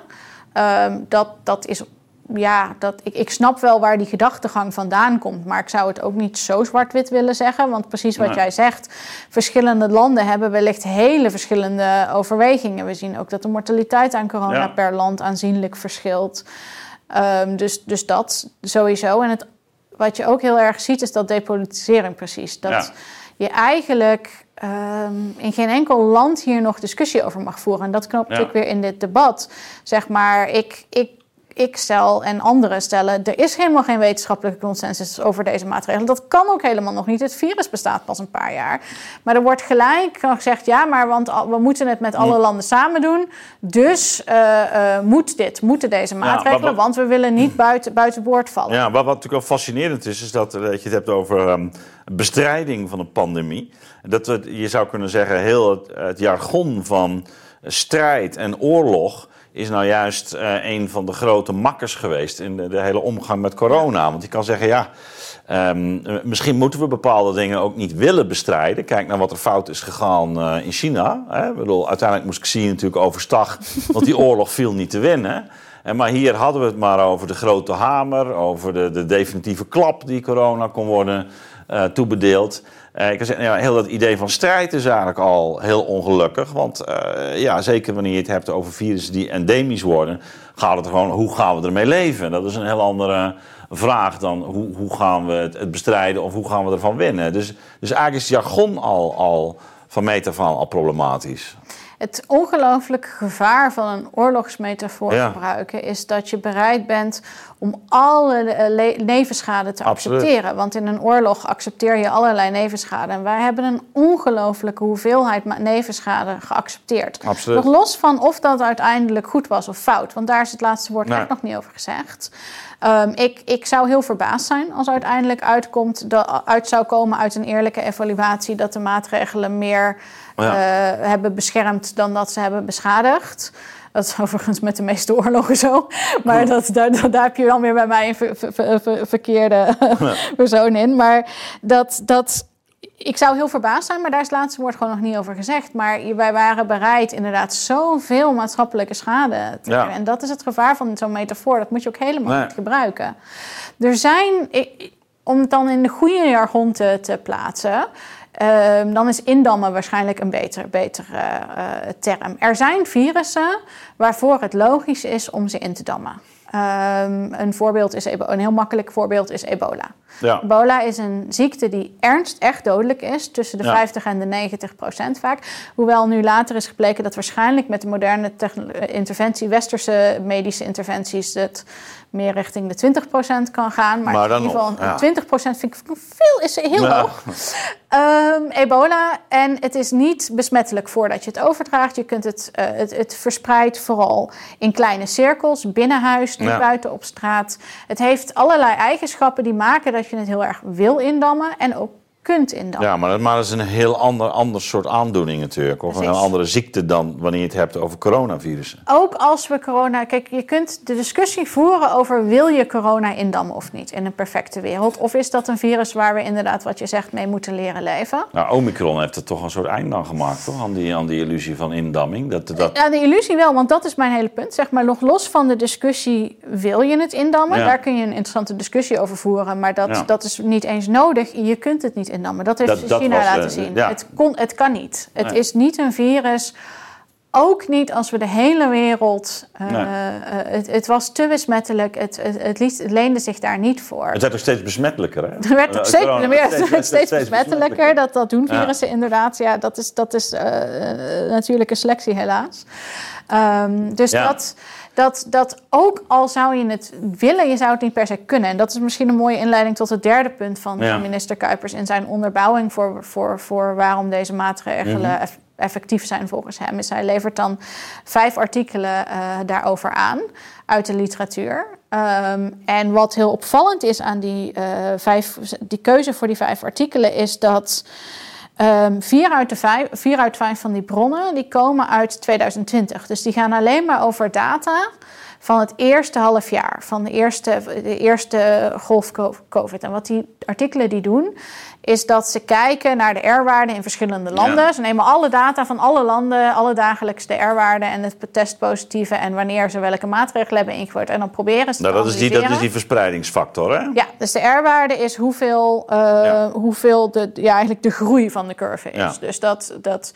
Speaker 2: Ehm, dat, dat is ja, dat, ik, ik snap wel waar die gedachtegang vandaan komt. Maar ik zou het ook niet zo zwart-wit willen zeggen. Want precies wat jij zegt, verschillende landen hebben wellicht hele verschillende overwegingen. We zien ook dat de mortaliteit aan corona per land aanzienlijk verschilt. Um, dus, dus dat sowieso. En het, wat je ook heel erg ziet, is dat depolitisering precies. Dat je eigenlijk um, in geen enkel land hier nog discussie over mag voeren. En dat knopt ook weer in dit debat. Zeg maar, ik, ik ik stel en anderen stellen, er is helemaal geen wetenschappelijke consensus over deze maatregelen. Dat kan ook helemaal nog niet. Het virus bestaat pas een paar jaar. Maar er wordt gelijk gezegd, ja, maar want we moeten het met alle landen samen doen. Dus uh, moet dit, moeten deze maatregelen, want we willen niet buiten, buiten boord vallen.
Speaker 1: Ja, wat, wat natuurlijk wel fascinerend is, is dat, dat je het hebt over um, bestrijding van een pandemie. Dat we, je zou kunnen zeggen, heel het, het jargon van strijd en oorlog is nou juist uh, een van de grote makkers geweest in de, de, hele omgang met corona. Want je kan zeggen, ja, um, misschien moeten we bepaalde dingen ook niet willen bestrijden. Kijk naar wat er fout is gegaan uh, in China. Hè? Ik bedoel, uiteindelijk moest Xi natuurlijk overstag, want die oorlog viel niet te winnen. En maar hier hadden we het maar over de grote hamer, over de, de definitieve klap die corona kon worden uh, toebedeeld. Uh, ik zeggen, ja, heel dat idee van strijd is eigenlijk al heel ongelukkig. Want uh, ja, zeker wanneer je het hebt over virussen die endemisch worden, gaat het gewoon hoe gaan we ermee leven? Dat is een heel andere vraag dan hoe, hoe gaan we het, bestrijden of hoe gaan we ervan winnen. Dus, dus eigenlijk is het jargon al, al van meet af al problematisch
Speaker 2: het ongelooflijke gevaar van een oorlogsmetafoor gebruiken is dat je bereid bent om alle nevenschade te accepteren. Want in een oorlog accepteer je allerlei nevenschade. En wij hebben een ongelooflijke hoeveelheid nevenschade geaccepteerd. Nog los van of dat uiteindelijk goed was of fout. Want daar is het laatste woord echt nog niet over gezegd. Um, ik, ik zou heel verbaasd zijn als uiteindelijk uitkomt, de, uit zou komen uit een eerlijke evaluatie dat de maatregelen meer uh, hebben beschermd dan dat ze hebben beschadigd. Dat is overigens met de meeste oorlogen zo. Maar dat, daar, daar heb je dan weer bij mij een verkeerde persoon in. Maar dat, dat, ik zou heel verbaasd zijn, maar daar is het laatste woord gewoon nog niet over gezegd. Maar wij waren bereid inderdaad zoveel maatschappelijke schade te ja. En dat is het gevaar van zo'n metafoor. Dat moet je ook helemaal niet gebruiken. Er zijn, om het dan in de goede jargon te, te plaatsen... Um, dan is indammen waarschijnlijk een betere, betere uh, term. Er zijn virussen waarvoor het logisch is om ze in te dammen. Um, een, voorbeeld is, een heel makkelijk voorbeeld is ebola. Ja. Ebola is een ziekte die ernst echt dodelijk is, tussen de 50 en de 90 procent vaak. Hoewel nu later is gebleken dat waarschijnlijk met de moderne interventie, westerse medische interventies, het meer richting de 20% kan gaan. Maar, in ieder geval ja. 20% vind ik veel, is heel hoog. Um, ebola. En het is niet besmettelijk voordat je het overdraagt. Je kunt het, uh, het, het verspreidt vooral in kleine cirkels, binnenhuis, niet buiten op straat. Het heeft allerlei eigenschappen die maken dat je het heel erg wil indammen. En ook kunt indammen.
Speaker 1: Ja, maar, maar dat is een heel ander, ander soort aandoening natuurlijk. Of een andere ziekte dan wanneer je het hebt over coronavirussen.
Speaker 2: Ook als we corona... Kijk, je kunt de discussie voeren over... wil je corona indammen of niet in een perfecte wereld? Of is dat een virus waar we inderdaad, wat je zegt, mee moeten leren leven?
Speaker 1: Nou, Omicron heeft er toch een soort eind aan gemaakt, toch? Aan die, aan die illusie van indamming. Dat, dat...
Speaker 2: Ja, de illusie wel, want dat is mijn hele punt. Zeg maar, nog los van de discussie, wil je het indammen? Daar kun je een interessante discussie over voeren. Maar dat, dat is niet eens nodig. Je kunt het niet dat heeft dat, China laten eh, zien. Het, kon, het kan niet. Het is niet een virus. Ook niet als we de hele wereld. Uh, het, het, was te besmettelijk. Het, het, het, leende zich daar niet voor.
Speaker 1: Het werd ook steeds besmettelijker. Hè?
Speaker 2: Het werd ook steeds, steeds, steeds, besmettelijker. Dat, dat doen virussen inderdaad. Ja, dat is, dat is uh, natuurlijke selectie, helaas. Um, dus dat dat, dat ook al zou je het willen, je zou het niet per se kunnen. En dat is misschien een mooie inleiding tot het derde punt van minister Kuipers in zijn onderbouwing voor, voor, voor waarom deze maatregelen mhm. effectief zijn volgens hem. Is hij levert dan vijf artikelen uh, daarover aan uit de literatuur. Um, en wat heel opvallend is aan die, uh, vijf, die keuze voor die vijf artikelen is dat. Um, vier, uit de vijf, vier uit vijf van die bronnen die komen uit 2020. Dus die gaan alleen maar over data van het eerste half jaar, van de eerste, de eerste golf COVID. En wat die artikelen die doen, is dat ze kijken naar de R-waarden in verschillende landen.
Speaker 1: Ja.
Speaker 2: Ze nemen alle data van alle landen, alle dagelijks de R-waarden en het testpositieve en wanneer ze welke maatregelen hebben ingevoerd. En dan proberen ze
Speaker 1: Nou,
Speaker 2: te
Speaker 1: dat, is die, dat is die verspreidingsfactor, hè?
Speaker 2: Ja, dus de R-waarde is hoeveel, eh,
Speaker 1: Ja.
Speaker 2: hoeveel de, ja, eigenlijk de groei van de curve is.
Speaker 1: Ja.
Speaker 2: Dus dat, dat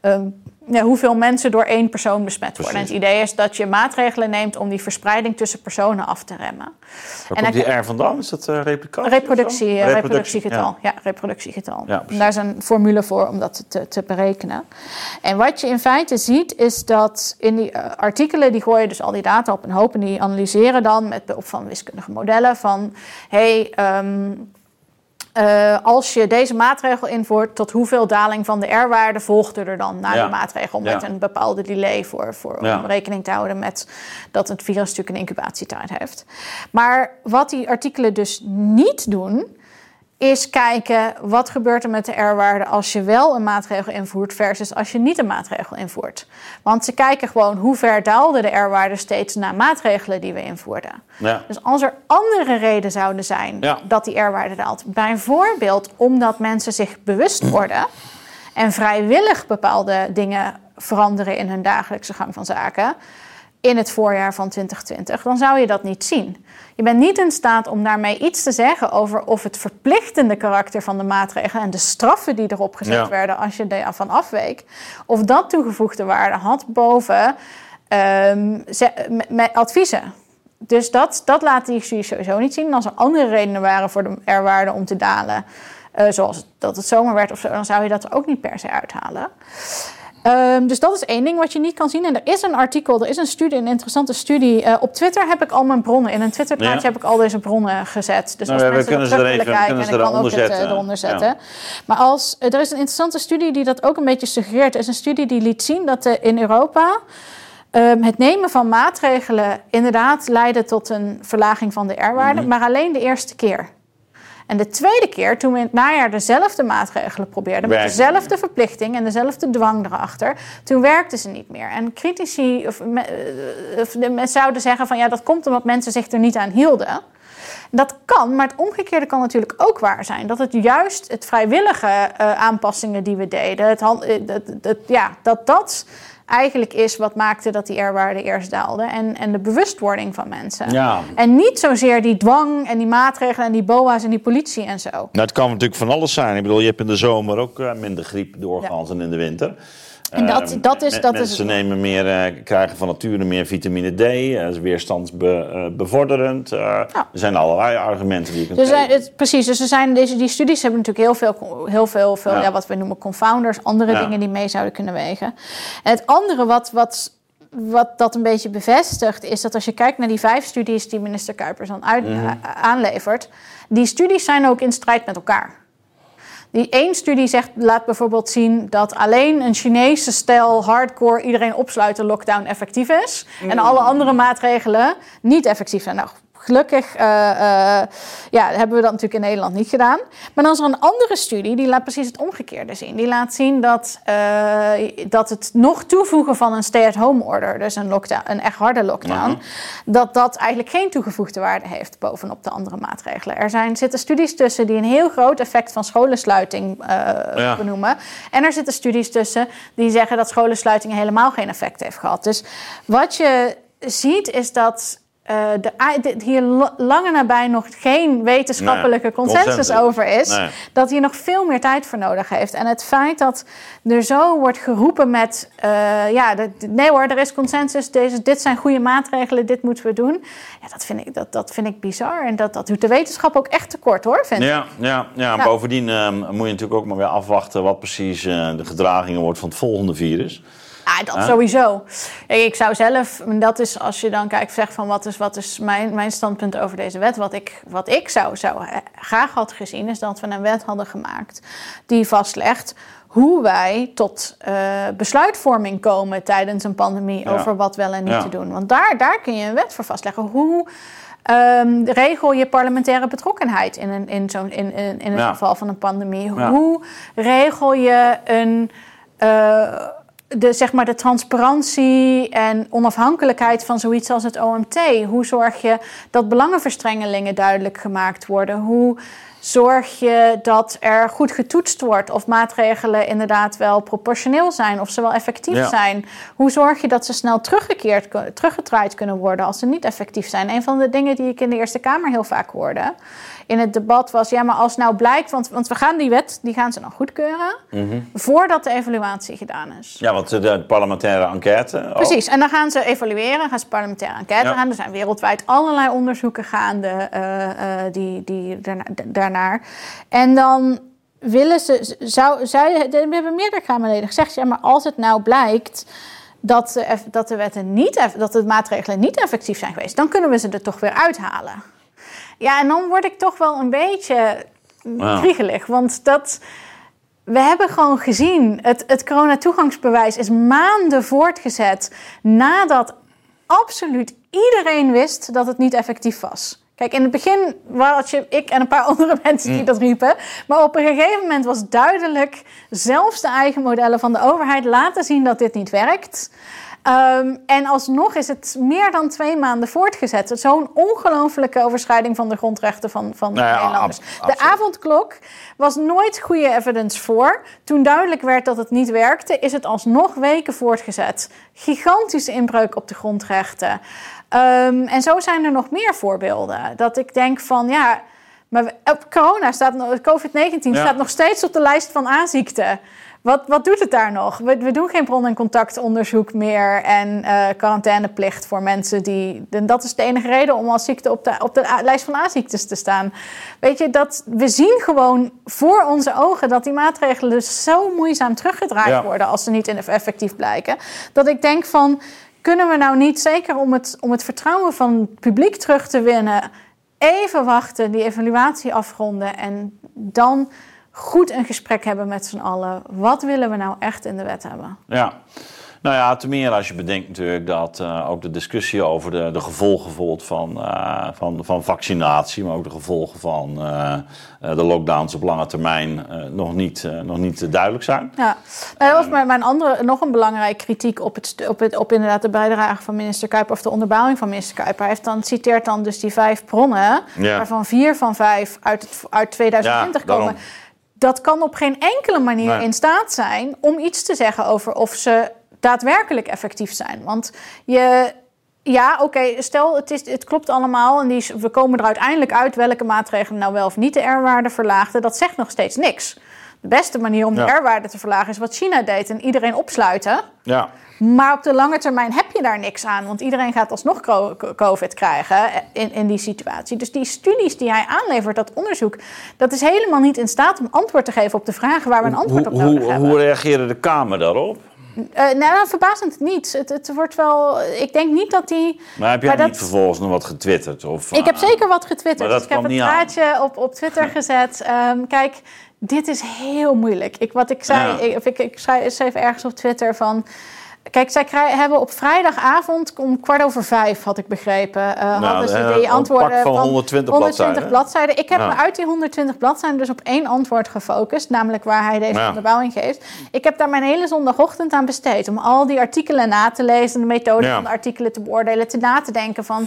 Speaker 2: ehm, hoeveel mensen door één persoon besmet worden. En het idee is dat je maatregelen neemt om die verspreiding tussen personen af te remmen.
Speaker 1: Waar
Speaker 2: En
Speaker 1: komt die R vandaan? Is dat eh replicatie?
Speaker 2: Reproductie, eh,
Speaker 1: zo?
Speaker 2: reproductiegetal. Ja, reproductiegetal.
Speaker 1: Ja,
Speaker 2: daar is een formule voor om dat te, te berekenen. En wat je in feite ziet, is dat in die eh, artikelen, die gooien dus al die data op een hoop en die analyseren dan met behulp van wiskundige modellen van hey, ehm, eh, als je deze maatregel invoert, tot hoeveel daling van de R-waarde volgt er dan na
Speaker 1: Ja.
Speaker 2: die maatregel met
Speaker 1: Ja.
Speaker 2: een bepaalde delay voor, voor
Speaker 1: Ja.
Speaker 2: om rekening te houden met dat het virus natuurlijk een incubatietijd heeft. Maar wat die artikelen dus niet doen, is kijken wat gebeurt er met de R-waarde als je wel een maatregel invoert versus als je niet een maatregel invoert. Want ze kijken gewoon hoe ver daalde de R-waarde steeds na maatregelen die we invoerden.
Speaker 1: Ja.
Speaker 2: Dus als er andere redenen zouden zijn
Speaker 1: Ja.
Speaker 2: dat die R-waarde daalt, bijvoorbeeld omdat mensen zich bewust worden en vrijwillig bepaalde dingen veranderen in hun dagelijkse gang van zaken in het voorjaar van 2020, dan zou je dat niet zien. Je bent niet in staat om daarmee iets te zeggen over of het verplichtende karakter van de maatregelen en de straffen die erop gezet
Speaker 1: Ja.
Speaker 2: werden als je daarvan afweek, of dat toegevoegde waarde had boven ehm, met, adviezen. Dus dat, dat laat die studie sowieso niet zien. En als er andere redenen waren voor de R-waarde om te dalen, eh, zoals dat het zomer werd of zo, dan zou je dat er ook niet per se uithalen. Ehm, dus dat is één ding wat je niet kan zien. En er is een artikel, er is een studie, een interessante studie. Eh, op Twitter heb ik al mijn bronnen. In een Twitter-plaatje
Speaker 1: Ja.
Speaker 2: heb ik al deze bronnen gezet. Dus
Speaker 1: Nou,
Speaker 2: als
Speaker 1: we
Speaker 2: mensen
Speaker 1: kunnen ze er even-
Speaker 2: kijken,
Speaker 1: kunnen
Speaker 2: en
Speaker 1: ze
Speaker 2: ik kan ook
Speaker 1: eronder
Speaker 2: het eh,
Speaker 1: zetten.
Speaker 2: eronder zetten. Maar als, er is een interessante studie die dat ook een beetje suggereert. Er is een studie die liet zien dat in Europa... ehm, het nemen van maatregelen inderdaad leidde tot een verlaging van de R-waarde,
Speaker 1: Mhm.
Speaker 2: maar alleen de eerste keer. En de tweede keer, toen we in het najaar dezelfde maatregelen probeerden, met dezelfde verplichting en dezelfde dwang erachter, toen werkte ze niet meer. En critici of, eh, of mensen zouden zeggen van ja, dat komt omdat mensen zich er niet aan hielden. Dat kan, maar het omgekeerde kan natuurlijk ook waar zijn. Dat het juist het vrijwillige eh, aanpassingen die we deden, het, hand- eh, ja, dat dat eigenlijk is wat maakte dat die R-waarde eerst daalde. En, en de bewustwording van mensen.
Speaker 1: Ja.
Speaker 2: En niet zozeer die dwang en die maatregelen en die BOA's en die politie en zo.
Speaker 1: Nou, het kan natuurlijk van alles zijn. Ik bedoel, je hebt in de zomer ook eh, minder griep doorgaans dan in de winter.
Speaker 2: En dat-
Speaker 1: Eh,
Speaker 2: dat is- dat
Speaker 1: mensen nemen meer, eh, krijgen van nature meer vitamine D. eh, is weerstandsbevorderend. Eh, Er zijn allerlei argumenten die je kunt
Speaker 2: Dus zijn, het, precies, dus er zijn deze, die studies hebben natuurlijk heel veel, heel veel, veel
Speaker 1: Ja.
Speaker 2: ja. wat we noemen confounders, andere
Speaker 1: Ja.
Speaker 2: dingen die mee zouden kunnen wegen. En het andere wat, wat, wat dat een beetje bevestigt, is dat als je kijkt naar die vijf studies die minister Kuipers dan uit,
Speaker 1: Mhm.
Speaker 2: aanlevert, die studies zijn ook in strijd met elkaar. Die één studie zegt, laat bijvoorbeeld zien dat alleen een Chinese stijl hardcore iedereen opsluiten lockdown effectief is. En alle andere maatregelen niet effectief zijn. Nou, gelukkig eh, eh, ja, hebben we dat natuurlijk in Nederland niet gedaan. Maar dan is er een andere studie die laat precies het omgekeerde zien. Die laat zien dat, eh, dat het nog toevoegen van een stay-at-home order, dus een, lockdown, een echt harde lockdown,
Speaker 1: Mhm.
Speaker 2: dat dat eigenlijk geen toegevoegde waarde heeft bovenop de andere maatregelen. Er zijn, zitten studies tussen die een heel groot effect van scholensluiting
Speaker 1: Ja.
Speaker 2: benoemen. En er zitten studies tussen die zeggen dat scholensluiting helemaal geen effect heeft gehad. Dus wat je ziet is dat. Eh, de, de- hier la- lange nabij nog geen wetenschappelijke
Speaker 1: Nee,
Speaker 2: consensus,
Speaker 1: consensus.
Speaker 2: over is.
Speaker 1: Nee.
Speaker 2: Dat hier nog veel meer tijd voor nodig heeft. En het feit dat er zo wordt geroepen met... eh, ja, de- nee hoor, er is consensus. Deze, dit zijn goede maatregelen, dit moeten we doen. Ja, dat vind ik, dat, dat vind ik bizar. En dat, dat doet de wetenschap ook echt tekort hoor, vind ik.
Speaker 1: Ja, ja, ja.
Speaker 2: Ja.
Speaker 1: bovendien ehm, moet je natuurlijk ook maar weer afwachten wat precies eh, de gedragingen wordt van het volgende virus.
Speaker 2: Ah, dat sowieso. Ik zou zelf, dat is als je dan kijkt, zegt van wat is, wat is mijn, mijn standpunt over deze wet. Wat ik, wat ik zou, zou graag had gezien, is dat we een wet hadden gemaakt die vastlegt hoe wij tot eh, besluitvorming komen tijdens een pandemie
Speaker 1: Ja.
Speaker 2: over wat wel en niet
Speaker 1: Ja.
Speaker 2: te doen. Want daar, daar kun je een wet voor vastleggen. Hoe ehm, regel je parlementaire betrokkenheid in, een, in, zo'n, in, in, in het
Speaker 1: Ja.
Speaker 2: geval van een pandemie?
Speaker 1: Ja.
Speaker 2: Hoe regel je een eh, de, zeg maar de transparantie en onafhankelijkheid van zoiets als het OMT. Hoe zorg je dat belangenverstrengelingen duidelijk gemaakt worden? Hoe zorg je dat er goed getoetst wordt of maatregelen inderdaad wel proportioneel zijn of ze wel effectief
Speaker 1: Ja.
Speaker 2: zijn? Hoe zorg je dat ze snel teruggekeerd, teruggedraaid kunnen worden als ze niet effectief zijn? Een van de dingen die ik in de Eerste Kamer heel vaak hoorde in het debat was: ja, maar als nou blijkt, want, want we gaan die wet, die gaan ze dan goedkeuren voordat de evaluatie gedaan is.
Speaker 1: Ja, want de parlementaire enquête. oh,
Speaker 2: Precies, en dan gaan ze evalueren, gaan ze parlementaire enquête
Speaker 1: Ja.
Speaker 2: gaan. Er zijn wereldwijd allerlei onderzoeken gaande eh, eh, die, die daarna, daarnaar. En dan willen ze, zou, zij, we hebben meerdere Kamerleden gezegd, ja, maar als het nou blijkt dat de, dat de wetten niet, dat de maatregelen niet effectief zijn geweest, dan kunnen we ze er toch weer uithalen. Ja, en dan word ik toch wel een beetje kriegelig, want dat we hebben gewoon gezien, het, het coronatoegangsbewijs is maanden voortgezet nadat absoluut iedereen wist dat het niet effectief was. Kijk, in het begin had je ik en een paar andere mensen die dat riepen. Maar op een gegeven moment was duidelijk, zelfs de eigen modellen van de overheid laten zien dat dit niet werkt. Ehm, en alsnog is het meer dan twee maanden voortgezet. Zo'n ongelofelijke overschrijding van de grondrechten van, van
Speaker 1: Nou ja,
Speaker 2: Nederlanders.
Speaker 1: ab-
Speaker 2: de
Speaker 1: absoluut.
Speaker 2: avondklok was nooit goede evidence voor. Toen duidelijk werd dat het niet werkte, is het alsnog weken voortgezet. Gigantische inbreuk op de grondrechten. Ehm, en zo zijn er nog meer voorbeelden. Dat ik denk van ja. Maar corona staat nog- COVID-19
Speaker 1: Ja.
Speaker 2: staat nog steeds op de lijst van aanziekten. Wat, wat doet het daar nog? We, we doen geen bron- en contactonderzoek meer en eh, quarantaineplicht voor mensen die. En dat is de enige reden om als ziekte op de, op de a- lijst van aanziektes te staan. Weet je, dat, we zien gewoon voor onze ogen dat die maatregelen dus zo moeizaam teruggedraaid
Speaker 1: Ja.
Speaker 2: worden als ze niet effectief blijken. Dat ik denk van. Kunnen we nou niet, zeker om het, om het vertrouwen van het publiek terug te winnen, even wachten, die evaluatie afronden en dan goed een gesprek hebben met z'n allen. Wat willen we nou echt in de wet hebben?
Speaker 1: Ja. Nou ja, te meer als je bedenkt natuurlijk dat eh, ook de discussie over de, de gevolgen bijvoorbeeld van, eh, van, van vaccinatie, maar ook de gevolgen van eh, de lockdowns op lange termijn nog niet, nog niet duidelijk zijn.
Speaker 2: Ja, nou, dat was mijn, mijn andere, nog een belangrijke kritiek op, het, op, het, op inderdaad de bijdrage van minister Kuiper of de onderbouwing van minister Kuiper. Hij heeft dan, citeert dan dus die vijf bronnen,
Speaker 1: Ja.
Speaker 2: waarvan vier van vijf uit, het, uit 2020
Speaker 1: Ja, daarom.
Speaker 2: Dat kan op geen enkele manier
Speaker 1: Nee.
Speaker 2: in staat zijn om iets te zeggen over of ze daadwerkelijk effectief zijn. Want je, ja, oké, stel het, is, het klopt allemaal en die, we komen er uiteindelijk uit welke maatregelen nou wel of niet de R-waarde verlaagden. Dat zegt nog steeds niks. De beste manier om
Speaker 1: Ja.
Speaker 2: de R-waarde te verlagen is wat China deed en iedereen opsluiten.
Speaker 1: Ja.
Speaker 2: Maar op de lange termijn heb je daar niks aan, want iedereen gaat alsnog co- COVID krijgen in, in die situatie. Dus die studies die hij aanlevert, dat onderzoek, dat is helemaal niet in staat om antwoord te geven op de vragen waar we een antwoord
Speaker 1: Hoe,
Speaker 2: op nodig
Speaker 1: hoe,
Speaker 2: hebben.
Speaker 1: hoe reageerde de Kamer daarop?
Speaker 2: Eh, nou, verbazend niet. Het, het wordt wel. Ik denk niet dat die.
Speaker 1: Maar heb jij
Speaker 2: dat-
Speaker 1: niet vervolgens nog wat getwitterd? Of,
Speaker 2: Ik heb
Speaker 1: eh,
Speaker 2: zeker wat getwitterd. Dus ik heb een draadje op, op Twitter gezet. Ehm, kijk, dit is heel moeilijk. Ik, wat ik zei,
Speaker 1: Ja.
Speaker 2: ik, of ik, ik schrijf, schreef ergens op Twitter van. Kijk, zij krijgen, hebben op vrijdagavond om kwart over vijf, had ik begrepen, eh, hadden ze
Speaker 1: eh,
Speaker 2: die antwoorden
Speaker 1: van 120 bladzijden.
Speaker 2: bladzijden. Ik heb
Speaker 1: Ja.
Speaker 2: me uit die 120 bladzijden dus op één antwoord gefocust, namelijk waar hij deze
Speaker 1: Ja.
Speaker 2: onderbouwing geeft. Ik heb daar mijn hele zondagochtend aan besteed om al die artikelen na te lezen, de methode
Speaker 1: Ja.
Speaker 2: van de artikelen te beoordelen, te na te denken van,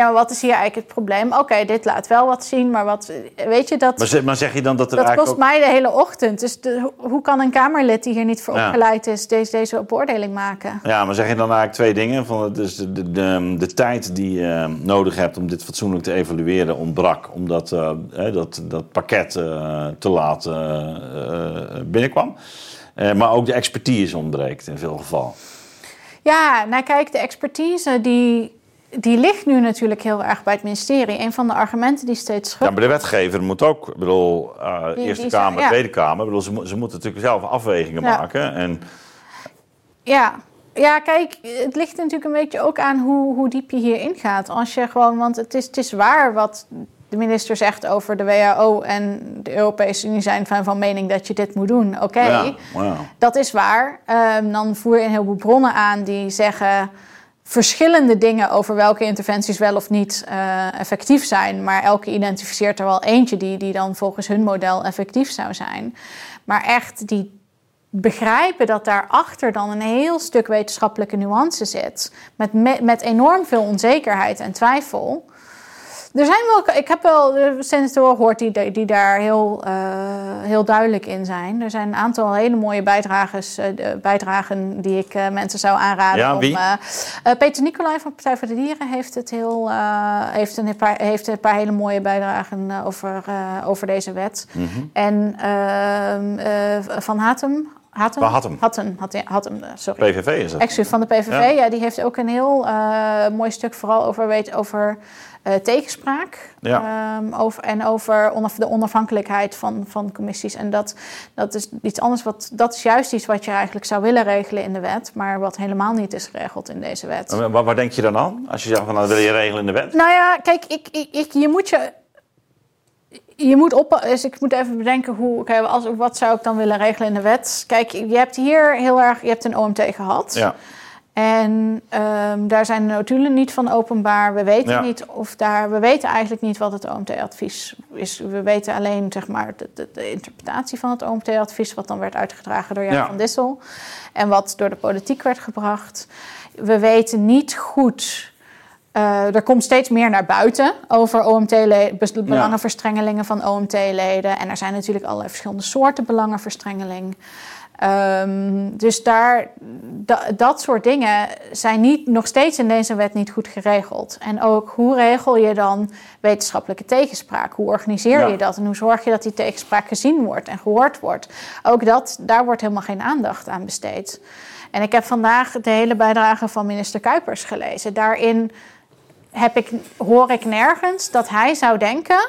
Speaker 2: ja, wat is hier eigenlijk het probleem? Oké, dit laat wel wat zien, maar wat, weet je, dat...
Speaker 1: Maar, zeg, maar zeg je dan dat er
Speaker 2: Dat kost
Speaker 1: ook...
Speaker 2: mij de hele ochtend. Dus de- hoe kan een Kamerlid die hier niet voor
Speaker 1: Ja.
Speaker 2: opgeleid is, deze, deze beoordeling maken?
Speaker 1: Ja, maar zeg je dan eigenlijk twee dingen? Van, is de, de, de, de tijd die je nodig hebt om dit fatsoenlijk te evalueren ontbrak. Omdat hè, dat, dat pakket eh, te laat eh, binnenkwam. Maar ook de expertise ontbreekt in veel gevallen.
Speaker 2: Ja, nou kijk, de expertise die, die ligt nu natuurlijk heel erg bij het ministerie. Een van de argumenten die steeds
Speaker 1: Ja, maar de wetgever moet ook, ik bedoel, eh,
Speaker 2: Die-
Speaker 1: Eerste
Speaker 2: die zijn-
Speaker 1: Kamer,
Speaker 2: ja.
Speaker 1: Tweede Kamer, bedoel, ze, ze moeten natuurlijk zelf afwegingen
Speaker 2: Ja.
Speaker 1: maken. En
Speaker 2: Ja. ja, kijk, het ligt natuurlijk een beetje ook aan hoe, hoe diep je hierin gaat. Als je gewoon, want het is, het is waar wat de minister zegt over de WHO en de Europese Unie zijn van, van mening dat je dit moet doen. Oké.
Speaker 1: ja.
Speaker 2: Dat is waar. Ehm, dan voer je een heleboel bronnen aan die zeggen verschillende dingen over welke interventies wel of niet eh, effectief zijn. Maar elke identificeert er wel eentje die, die dan volgens hun model effectief zou zijn. Maar echt die begrijpen dat daarachter dan een heel stuk wetenschappelijke nuance zit. Met, met, met enorm veel onzekerheid en twijfel. Er zijn wel, ik heb wel senatoren gehoord die, die daar heel, uh, heel duidelijk in zijn. Er zijn een aantal hele mooie bijdragers, uh, bijdragen die ik uh, mensen zou aanraden.
Speaker 1: Ja, wie?
Speaker 2: Om, Peter Nicolai van Partij voor de Dieren heeft, het heel, heeft, een paar, heeft een paar hele mooie bijdragen over, over deze wet.
Speaker 1: Mm -hmm.
Speaker 2: En ehm, Van Hatem, Hatem?
Speaker 1: Hatem.
Speaker 2: Hatem, Hatem, sorry.
Speaker 1: PVV is dat.
Speaker 2: Exu van de PVV, ja. ja. die heeft ook een heel uh, mooi stuk vooral over, weet, over uh, tegenspraak.
Speaker 1: Ja.
Speaker 2: Um, over, en over onaf, de onafhankelijkheid van, van commissies. En dat, dat is iets anders. Wat, dat is juist iets wat je eigenlijk zou willen regelen in de wet, maar wat helemaal niet is geregeld in deze wet.
Speaker 1: Waar, waar denk je dan aan? Als je zegt van nou, dat wil je regelen in de wet?
Speaker 2: Nou ja, kijk, ik, ik, ik, je moet je je moet op, dus ik moet even bedenken hoe, okay, als, wat zou ik dan willen regelen in de wet. Kijk, je hebt hier heel erg, je hebt een OMT gehad.
Speaker 1: Ja.
Speaker 2: En um, daar zijn de notulen niet van openbaar. We weten
Speaker 1: Ja.
Speaker 2: niet of daar, we weten eigenlijk niet wat het OMT-advies is. We weten alleen zeg maar de, de, de interpretatie van het OMT-advies, wat dan werd uitgedragen door Jan
Speaker 1: Ja.
Speaker 2: van Dissel en wat door de politiek werd gebracht. We weten niet goed. eh, er komt steeds meer naar buiten over OMT-leden, belangenverstrengelingen van OMT-leden. En er zijn natuurlijk allerlei verschillende soorten belangenverstrengeling. Ehm, dus daar, da- dat soort dingen zijn niet, nog steeds in deze wet niet goed geregeld. En ook hoe regel je dan wetenschappelijke tegenspraak? Hoe organiseer
Speaker 1: Ja.
Speaker 2: je dat? En hoe zorg je dat die tegenspraak gezien wordt en gehoord wordt? Ook dat, daar wordt helemaal geen aandacht aan besteed. En ik heb vandaag de hele bijdrage van minister Kuipers gelezen. Daarin heb ik, hoor ik nergens dat hij zou denken.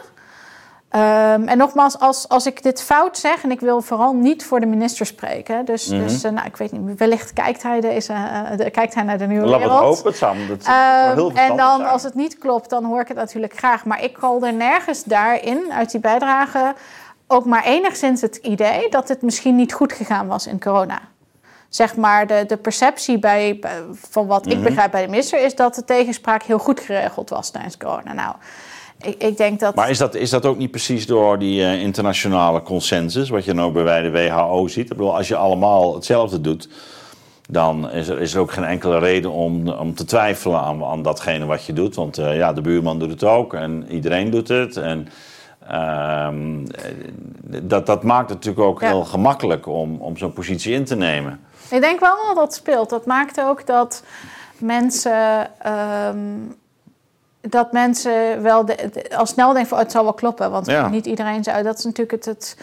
Speaker 2: Ehm, en nogmaals, als, als ik dit fout zeg, en ik wil vooral niet voor de minister spreken. Dus,
Speaker 1: Mhm.
Speaker 2: dus eh, nou, ik weet niet, wellicht kijkt hij, deze, eh, de, kijkt hij naar de nieuwe
Speaker 1: we
Speaker 2: wereld.
Speaker 1: het hopen. Het zou, dat zou
Speaker 2: Ehm,
Speaker 1: heel
Speaker 2: en dan,
Speaker 1: zijn.
Speaker 2: als het niet klopt, dan hoor ik het natuurlijk graag. Maar ik er nergens daarin, uit die bijdrage, ook maar enigszins het idee dat het misschien niet goed gegaan was in corona. Zeg maar, de, de perceptie bij, van wat
Speaker 1: Mhm.
Speaker 2: ik begrijp bij de minister is dat de tegenspraak heel goed geregeld was tijdens corona. Nou, ik, ik denk dat.
Speaker 1: Maar is dat, is dat ook niet precies door die eh, internationale consensus, wat je nou bij de WHO ziet? Ik bedoel, als je allemaal hetzelfde doet, dan is er, is er ook geen enkele reden om, om te twijfelen aan, aan datgene wat je doet. Want eh, ja, de buurman doet het ook en iedereen doet het. En ehm, eh, dat, dat maakt het natuurlijk ook
Speaker 2: Ja.
Speaker 1: heel gemakkelijk om, om zo'n positie in te nemen.
Speaker 2: Ik denk wel dat dat speelt. Dat maakt ook dat mensen. ehm, dat mensen wel de, de- al snel denken van oh, het zal wel kloppen. Want
Speaker 1: Ja.
Speaker 2: niet iedereen zou. Dat is natuurlijk het. het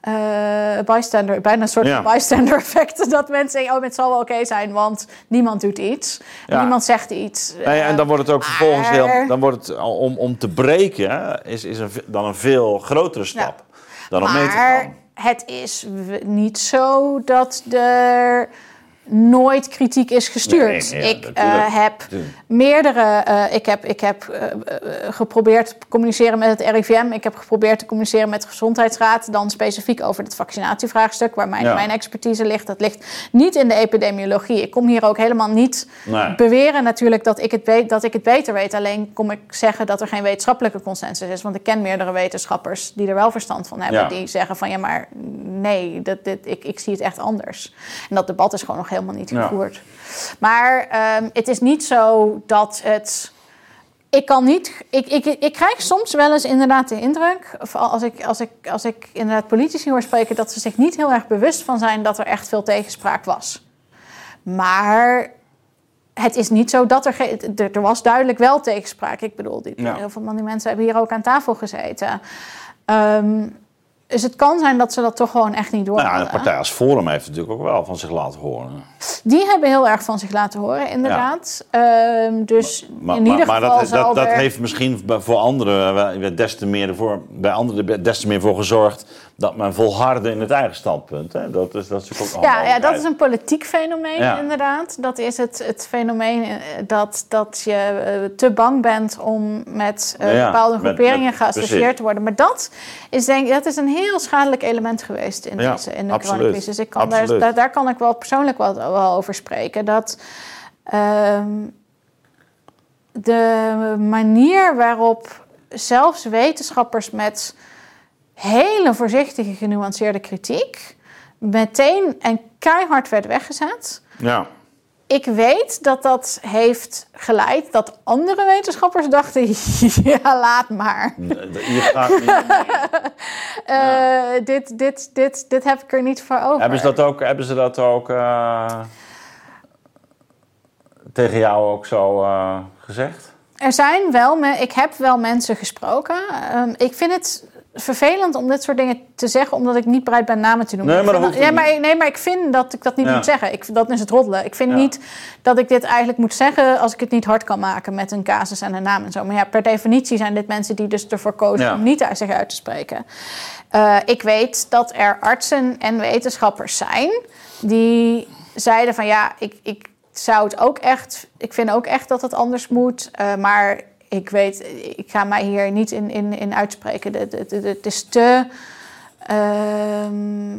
Speaker 2: eh, bystander, bijna een soort
Speaker 1: Ja.
Speaker 2: van bystander effect. Dat mensen zeggen, oh, het zal wel oké zijn, want niemand doet iets. En niemand zegt iets.
Speaker 1: Nee, en dan wordt het ook vervolgens heel. Dan wordt het om, om te breken, is, is een, dan een veel grotere stap dan om mee te
Speaker 2: Maar
Speaker 1: gaan.
Speaker 2: het is niet zo dat er nooit kritiek is gestuurd.
Speaker 1: Nee, nee, ja,
Speaker 2: ik eh, heb
Speaker 1: Natuurlijk.
Speaker 2: meerdere. eh, ik heb, ik heb eh, geprobeerd te communiceren met het RIVM. Ik heb geprobeerd te communiceren met de Gezondheidsraad. Dan specifiek over het vaccinatievraagstuk, waar mijn,
Speaker 1: Ja.
Speaker 2: mijn expertise ligt. Dat ligt niet in de epidemiologie. Ik kom hier ook helemaal niet
Speaker 1: Nee.
Speaker 2: beweren natuurlijk dat ik, het weet, dat ik het beter weet. Alleen kom ik zeggen dat er geen wetenschappelijke consensus is. Want ik ken meerdere wetenschappers die er wel verstand van hebben.
Speaker 1: Ja.
Speaker 2: Die zeggen van ja, maar nee, dat, dit, ik, ik zie het echt anders. En dat debat is gewoon nog helemaal niet
Speaker 1: Ja.
Speaker 2: gevoerd. Maar ehm, het is niet zo dat het. Ik kan niet. Ik, ik, ik krijg soms wel eens inderdaad de indruk. vooral Als ik, als, ik, als ik inderdaad politici hoor spreken. dat ze zich niet heel erg bewust van zijn dat er echt veel tegenspraak was. Maar het is niet zo dat er, er. Er was duidelijk wel tegenspraak. Ik bedoel, die,
Speaker 1: Ja.
Speaker 2: heel veel van die mensen hebben hier ook aan tafel gezeten. Ehm, dus het kan zijn dat ze dat toch gewoon echt niet door
Speaker 1: Nou, ja, een partij als Forum heeft natuurlijk ook wel van zich laten horen.
Speaker 2: Die hebben heel erg van zich laten horen, inderdaad. Ehm, dus
Speaker 1: Maar,
Speaker 2: in ieder
Speaker 1: maar,
Speaker 2: geval
Speaker 1: maar dat, dat, dat
Speaker 2: er...
Speaker 1: heeft misschien voor anderen wel- des te meer ervoor, bij anderen des te meer voor gezorgd dat men volhardde in het eigen standpunt. Hè? Dat, is, dat is ook
Speaker 2: Ja, ja, dat is een politiek fenomeen,
Speaker 1: Ja.
Speaker 2: inderdaad. Dat is het, het fenomeen eh, dat, dat je eh, te bang bent om met eh,
Speaker 1: Ja,
Speaker 2: bepaalde groeperingen geassocieerd te worden. Maar dat is, denk ik, dat is een heel schadelijk element geweest in, deze, in de coronacrisis. Ik kan daar, daar, daar kan ik wel persoonlijk wel, wel over spreken. Dat ehm, de manier waarop zelfs wetenschappers met hele voorzichtige, genuanceerde kritiek meteen en keihard werd weggezet.
Speaker 1: Ja,
Speaker 2: ik weet dat dat heeft geleid dat andere wetenschappers dachten: ja, laat maar.
Speaker 1: Je gaat niet
Speaker 2: Uh, dit, dit, dit, dit heb ik er niet voor over.
Speaker 1: Hebben ze dat ook, hebben ze dat ook eh, tegen jou ook zo eh, gezegd?
Speaker 2: Er zijn wel, me, ik heb wel mensen gesproken. Ehm, ik vind het vervelend om dit soort dingen te zeggen, omdat ik niet bereid ben namen te noemen.
Speaker 1: Nee, maar dat
Speaker 2: ja, maar, nee, maar ik vind dat ik dat niet
Speaker 1: Ja.
Speaker 2: moet zeggen. Ik, dat is het roddelen. Ik vind
Speaker 1: Ja.
Speaker 2: niet dat ik dit eigenlijk moet zeggen als ik het niet hard kan maken met een casus en een naam en zo. Maar ja, per definitie zijn dit mensen die dus ervoor kozen om niet uit zich uit te spreken. Eh, ik weet dat er artsen en wetenschappers zijn die zeiden van ja, ik, ik zou het ook echt, ik vind ook echt dat het anders moet, eh, maar ik weet, ik ga mij hier niet in, in, in uitspreken. Het, is te. ehm,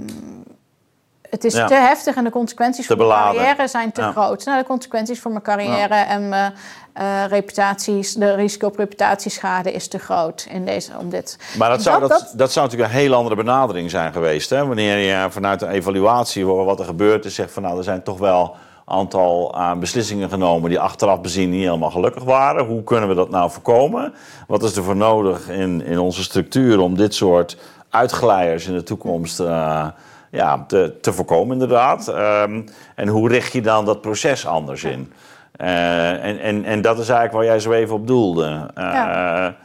Speaker 2: het is
Speaker 1: Ja.
Speaker 2: te heftig en de consequenties
Speaker 1: Te
Speaker 2: voor mijn carrière zijn te
Speaker 1: Ja.
Speaker 2: groot. Nou, de consequenties voor mijn carrière en mijn eh, reputaties, de risico op reputatieschade is te groot in deze, om dit.
Speaker 1: Maar dat zou, dat,
Speaker 2: dat-
Speaker 1: dat, zou natuurlijk een heel andere benadering zijn geweest. Hè? Wanneer je vanuit een evaluatie hoort wat er gebeurd is, zegt van nou, er zijn toch wel aantal eh, beslissingen genomen die achteraf bezien niet helemaal gelukkig waren. Hoe kunnen we dat nou voorkomen? Wat is er voor nodig in, in onze structuur om dit soort uitglijers in de toekomst eh, ja, te, te voorkomen, inderdaad? Ehm, en hoe richt je dan dat proces anders in? Eh, en, en, en dat is eigenlijk waar jij zo even op doelde.
Speaker 2: Ja.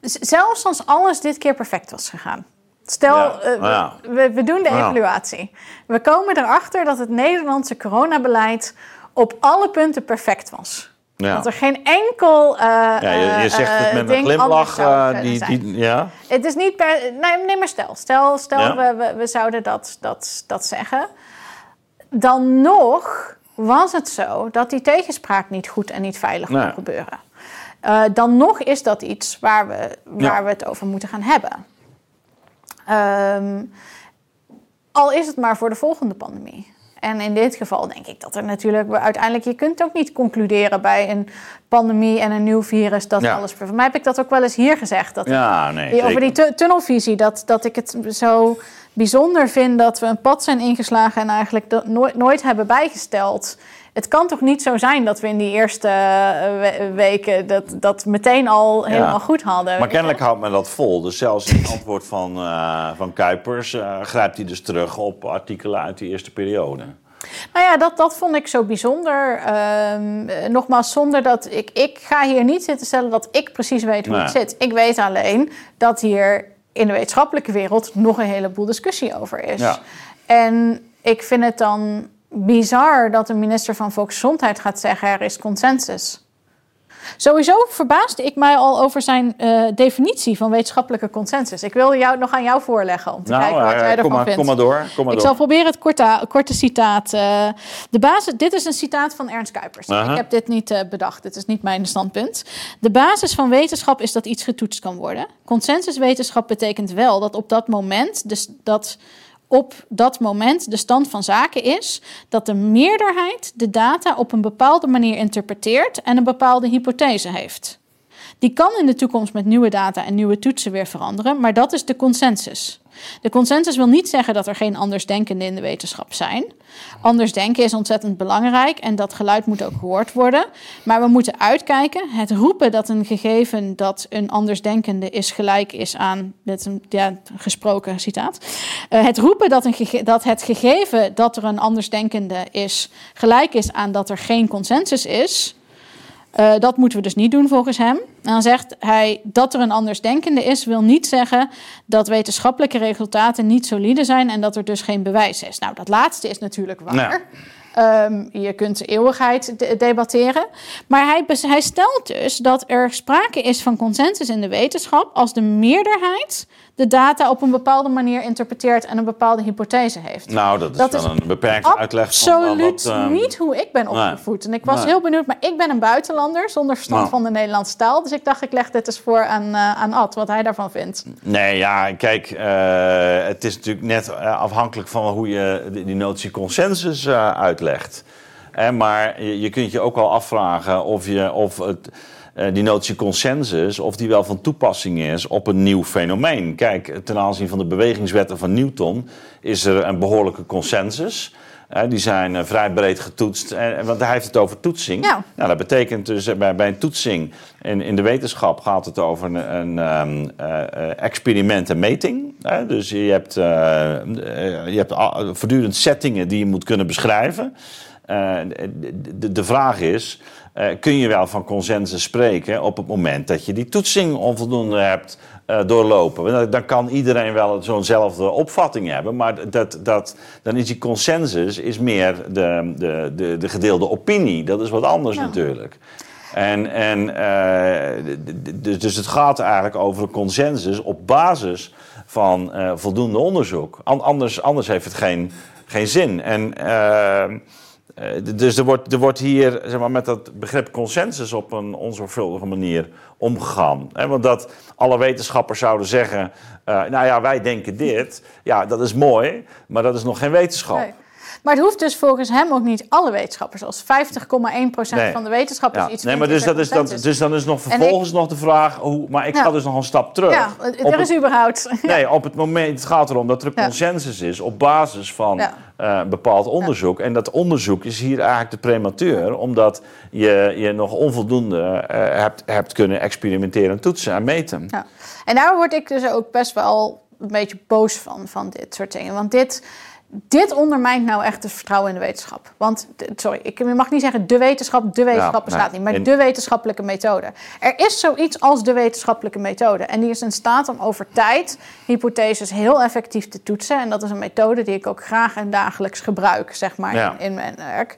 Speaker 2: Zelfs als alles dit keer perfect was gegaan. Stel,
Speaker 1: Ja,
Speaker 2: eh, we,
Speaker 1: ja.
Speaker 2: we, we doen de
Speaker 1: Ja.
Speaker 2: evaluatie. We komen erachter dat het Nederlandse coronabeleid op alle punten perfect was.
Speaker 1: ja.
Speaker 2: Dat er geen enkel. eh,
Speaker 1: Ja, je, je zegt het
Speaker 2: eh,
Speaker 1: met een
Speaker 2: ding anders
Speaker 1: glimlach. eh, die,
Speaker 2: zijn.
Speaker 1: die, ja.
Speaker 2: Het is niet per. Nee, nee maar stel. Stel, stel
Speaker 1: Ja.
Speaker 2: we, we, we zouden dat, dat, dat zeggen. Dan nog was het zo dat die tegenspraak niet goed en niet veilig
Speaker 1: Nee.
Speaker 2: kon gebeuren. Eh, dan nog is dat iets waar we, waar
Speaker 1: Ja.
Speaker 2: we het over moeten gaan hebben. Ehm, al is het maar voor de volgende pandemie. En in dit geval denk ik dat er natuurlijk uiteindelijk... je kunt ook niet concluderen bij een pandemie en een nieuw virus... dat
Speaker 1: Ja.
Speaker 2: alles... Voor mij heb ik dat ook wel eens hier gezegd. Dat
Speaker 1: Ja, nee.
Speaker 2: die- over die tu- tunnelvisie, dat, dat ik het zo bijzonder vind dat we een pad zijn ingeslagen en eigenlijk dat nooit, nooit hebben bijgesteld. Het kan toch niet zo zijn dat we in die eerste eh, we- weken dat, dat meteen al helemaal goed hadden.
Speaker 1: Maar kennelijk houdt men dat vol. Dus zelfs in het antwoord van, eh, van Kuipers eh, grijpt hij dus terug op artikelen uit die eerste periode.
Speaker 2: Nou ja, dat, dat vond ik zo bijzonder. Ehm, eh, nogmaals, zonder dat ik... Ik ga hier niet zitten stellen dat ik precies weet hoe
Speaker 1: Nee.
Speaker 2: het zit. Ik weet alleen dat hier in de wetenschappelijke wereld nog een heleboel discussie over is.
Speaker 1: Ja.
Speaker 2: En ik vind het dan bizar dat de minister van Volksgezondheid gaat zeggen... er is consensus. Sowieso verbaasde ik mij al over zijn eh, definitie van wetenschappelijke consensus. Ik wil jou nog aan jou voorleggen om te kijken wat
Speaker 1: eh,
Speaker 2: jij
Speaker 1: kom,
Speaker 2: ervan
Speaker 1: maar,
Speaker 2: vindt.
Speaker 1: kom maar door. Kom maar
Speaker 2: Ik
Speaker 1: door.
Speaker 2: zal proberen het korte, korte citaat. eh, de basis, dit is een citaat van Ernst Kuipers. Ik heb dit niet bedacht. Dit is niet mijn standpunt. De basis van wetenschap is dat iets getoetst kan worden. Consensuswetenschap betekent wel dat op dat moment, dus dat op dat moment de stand van zaken is dat de meerderheid de data op een bepaalde manier interpreteert en een bepaalde hypothese heeft. Die kan in de toekomst met nieuwe data en nieuwe toetsen weer veranderen, maar dat is de consensus. De consensus wil niet zeggen dat er geen andersdenkenden in de wetenschap zijn. Anders denken is ontzettend belangrijk en dat geluid moet ook gehoord worden. Maar we moeten uitkijken. Het roepen dat een gegeven dat een andersdenkende is gelijk is aan. Is een ja, gesproken citaat. Eh, het roepen dat, een dat het gegeven dat er een andersdenkende is gelijk is aan dat er geen consensus is. Eh, dat moeten we dus niet doen volgens hem. En dan zegt hij dat er een andersdenkende is, wil niet zeggen dat wetenschappelijke resultaten niet solide zijn en dat er dus geen bewijs is. Nou, dat laatste is natuurlijk waar. Ehm, je kunt eeuwigheid de- debatteren. Maar hij, hij stelt dus dat er sprake is van consensus in de wetenschap als de meerderheid de data op een bepaalde manier interpreteert en een bepaalde hypothese heeft.
Speaker 1: Nou, dat is
Speaker 2: Dat
Speaker 1: wel
Speaker 2: is
Speaker 1: een beperkte uitleg van eh,
Speaker 2: Absoluut
Speaker 1: wat, ehm,
Speaker 2: niet hoe ik ben
Speaker 1: nee.
Speaker 2: opgevoed. En ik was
Speaker 1: Nee.
Speaker 2: heel benieuwd, maar ik ben een buitenlander zonder verstand
Speaker 1: Nou.
Speaker 2: van de Nederlandse taal. Dus ik dacht, ik leg dit eens voor aan, eh, aan Ad, wat hij daarvan vindt.
Speaker 1: Nee, ja, kijk, eh, het is natuurlijk net afhankelijk van hoe je die, notie consensus uitlegt. Eh, maar je, je kunt je ook wel afvragen of, je, of het, die notie consensus, of die wel van toepassing is op een nieuw fenomeen. Kijk, ten aanzien van de bewegingswetten van Newton is er een behoorlijke consensus. die zijn vrij breed getoetst. Want hij heeft het over toetsing.
Speaker 2: Ja.
Speaker 1: Nou, dat betekent dus bij, bij een toetsing in, in de wetenschap gaat het over een, een um, experiment en meting. Dus je hebt, je hebt voortdurend settingen die je moet kunnen beschrijven. de, de vraag is, kun je wel van consensus spreken op het moment dat je die toetsing onvoldoende hebt uh, doorlopen. Dan kan iedereen wel zo'nzelfde opvatting hebben, maar dat, dat, dan is die consensus is meer de, de, de, de gedeelde opinie. Dat is wat anders natuurlijk. En, en, uh, dus, dus het gaat eigenlijk over een consensus op basis van voldoende onderzoek. Anders, anders heeft het geen, geen zin. En dus er wordt, er wordt hier zeg maar, met dat begrip consensus op een onzorgvuldige manier omgegaan. Want dat alle wetenschappers zouden zeggen: uh, Nou ja, wij denken dit. Ja, dat is mooi, maar dat is nog geen wetenschap.
Speaker 2: Maar het hoeft dus volgens hem ook niet alle wetenschappers. Als 50,1% nee. van de wetenschappers ja. iets
Speaker 1: Nee, maar dus, dat is, dat, dus dan is nog vervolgens nog de vraag... Hoe, maar ik ga dus nog een stap terug.
Speaker 2: Ja, er is überhaupt...
Speaker 1: Nee, op het moment... Het gaat erom dat er consensus is op basis van uh, bepaald onderzoek. En dat onderzoek is hier eigenlijk te prematuur... omdat je, je nog onvoldoende uh, hebt, hebt kunnen experimenteren, toetsen en meten.
Speaker 2: Ja. En daar word ik dus ook best wel een beetje boos van, van dit soort dingen. Want dit dit ondermijnt nou echt het vertrouwen in de wetenschap. Want, sorry, ik mag niet zeggen de wetenschap, de wetenschap bestaat niet, maar de wetenschappelijke methode. Er is zoiets als de wetenschappelijke methode. En die is in staat om over tijd hypotheses heel effectief te toetsen. En dat is een methode die ik ook graag en dagelijks gebruik, zeg maar, in, in mijn werk.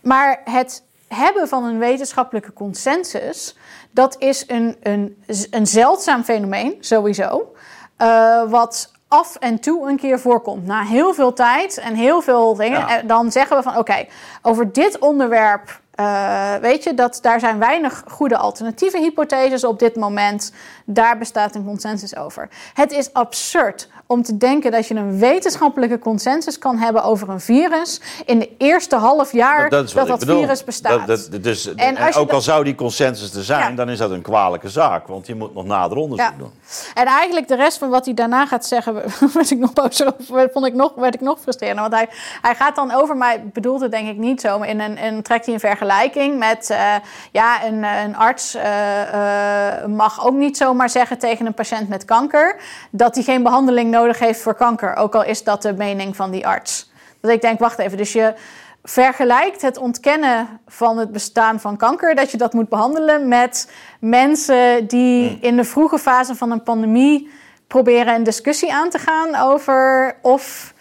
Speaker 2: Maar het hebben van een wetenschappelijke consensus, dat is een, een, een zeldzaam fenomeen, sowieso. Uh, wat af en toe een keer voorkomt. Na heel veel tijd en heel veel dingen. En dan zeggen we van oké, over dit onderwerp uh, weet je, dat daar zijn weinig goede alternatieve hypotheses op dit moment. Daar bestaat een consensus over. Het is absurd om te denken dat je een wetenschappelijke consensus kan hebben over een virus in de eerste half jaar dat dat, dat, virus bestaat.
Speaker 1: Dat, dus, en ook al zou die consensus er zijn, dan is dat een kwalijke zaak, want je moet nog nader onderzoek ja. doen.
Speaker 2: En eigenlijk de rest van wat hij daarna gaat zeggen, werd ik nog bozer vond ik nog, werd ik nog frustrerender. Want hij, hij gaat dan over, maar bedoelt het denk ik niet zo, maar in een, en trekt hij een vergelijking met, uh, ja, een, een arts uh, uh, mag ook niet zomaar zeggen tegen een patiënt met kanker dat hij geen behandeling nodig nodig heeft voor kanker. Ook al is dat de mening van die arts. Dat ik denk, wacht even, dus je vergelijkt het ontkennen van het bestaan van kanker, dat je dat moet behandelen met mensen die hmm. in de vroege fase van een pandemie proberen een discussie aan te gaan over of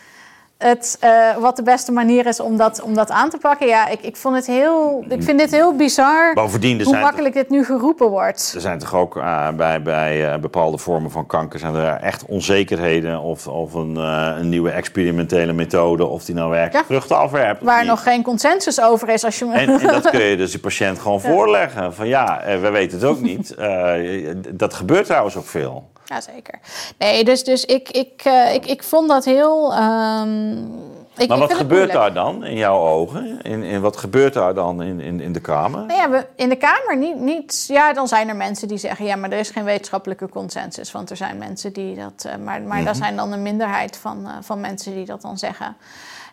Speaker 2: het, uh, wat de beste manier is om dat, om dat aan te pakken. Ja, ik, ik, vond het heel, ik vind dit heel bizar Bovendien, hoe makkelijk dit nu geroepen wordt.
Speaker 1: Er zijn toch ook uh, bij, bij uh, bepaalde vormen van kanker... zijn er echt onzekerheden of, of een, een nieuwe experimentele methode... of die nou werkelijk ja. vruchten afwerpt.
Speaker 2: Waar nog geen consensus over is. Als je...
Speaker 1: en, en dat kun je dus die patiënt gewoon ja. voorleggen. Van ja, we weten het ook niet. dat gebeurt trouwens ook veel.
Speaker 2: Jazeker. Nee, dus, dus ik, ik, uh, ik, ik vond dat heel. Um, ik,
Speaker 1: maar wat gebeurt daar dan in jouw ogen? In, in, wat gebeurt daar dan in, in, in de Kamer?
Speaker 2: Nou ja, we, in de Kamer niet, niet. Ja, dan zijn er mensen die zeggen: ja, maar er is geen wetenschappelijke consensus. Want er zijn mensen die dat. Uh, maar maar mm -hmm. dat zijn dan een minderheid van, uh, van mensen die dat dan zeggen.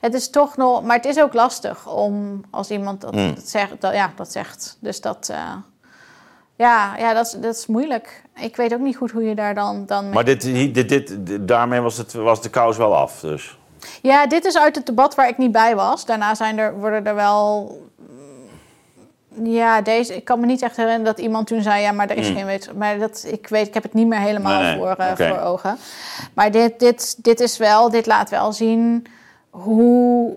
Speaker 2: Het is toch nog. Maar het is ook lastig om als iemand dat, mm. dat zegt. Dat, ja, dat zegt. Dus dat. Ja, ja dat, is, dat is moeilijk. Ik weet ook niet goed hoe je daar dan, dan mee...
Speaker 1: Maar dit, dit, dit, daarmee was, het, was de kous wel af, dus...
Speaker 2: Ja, dit is uit het debat waar ik niet bij was. Daarna zijn er, worden er wel... Ja, deze, ik kan me niet echt herinneren dat iemand toen zei... ja, maar er is mm. geen wetenschap. Maar dat, ik, weet, ik heb het niet meer helemaal nee. Voor, uh, okay. voor ogen. Maar dit, dit, dit is wel... Dit laat wel zien hoe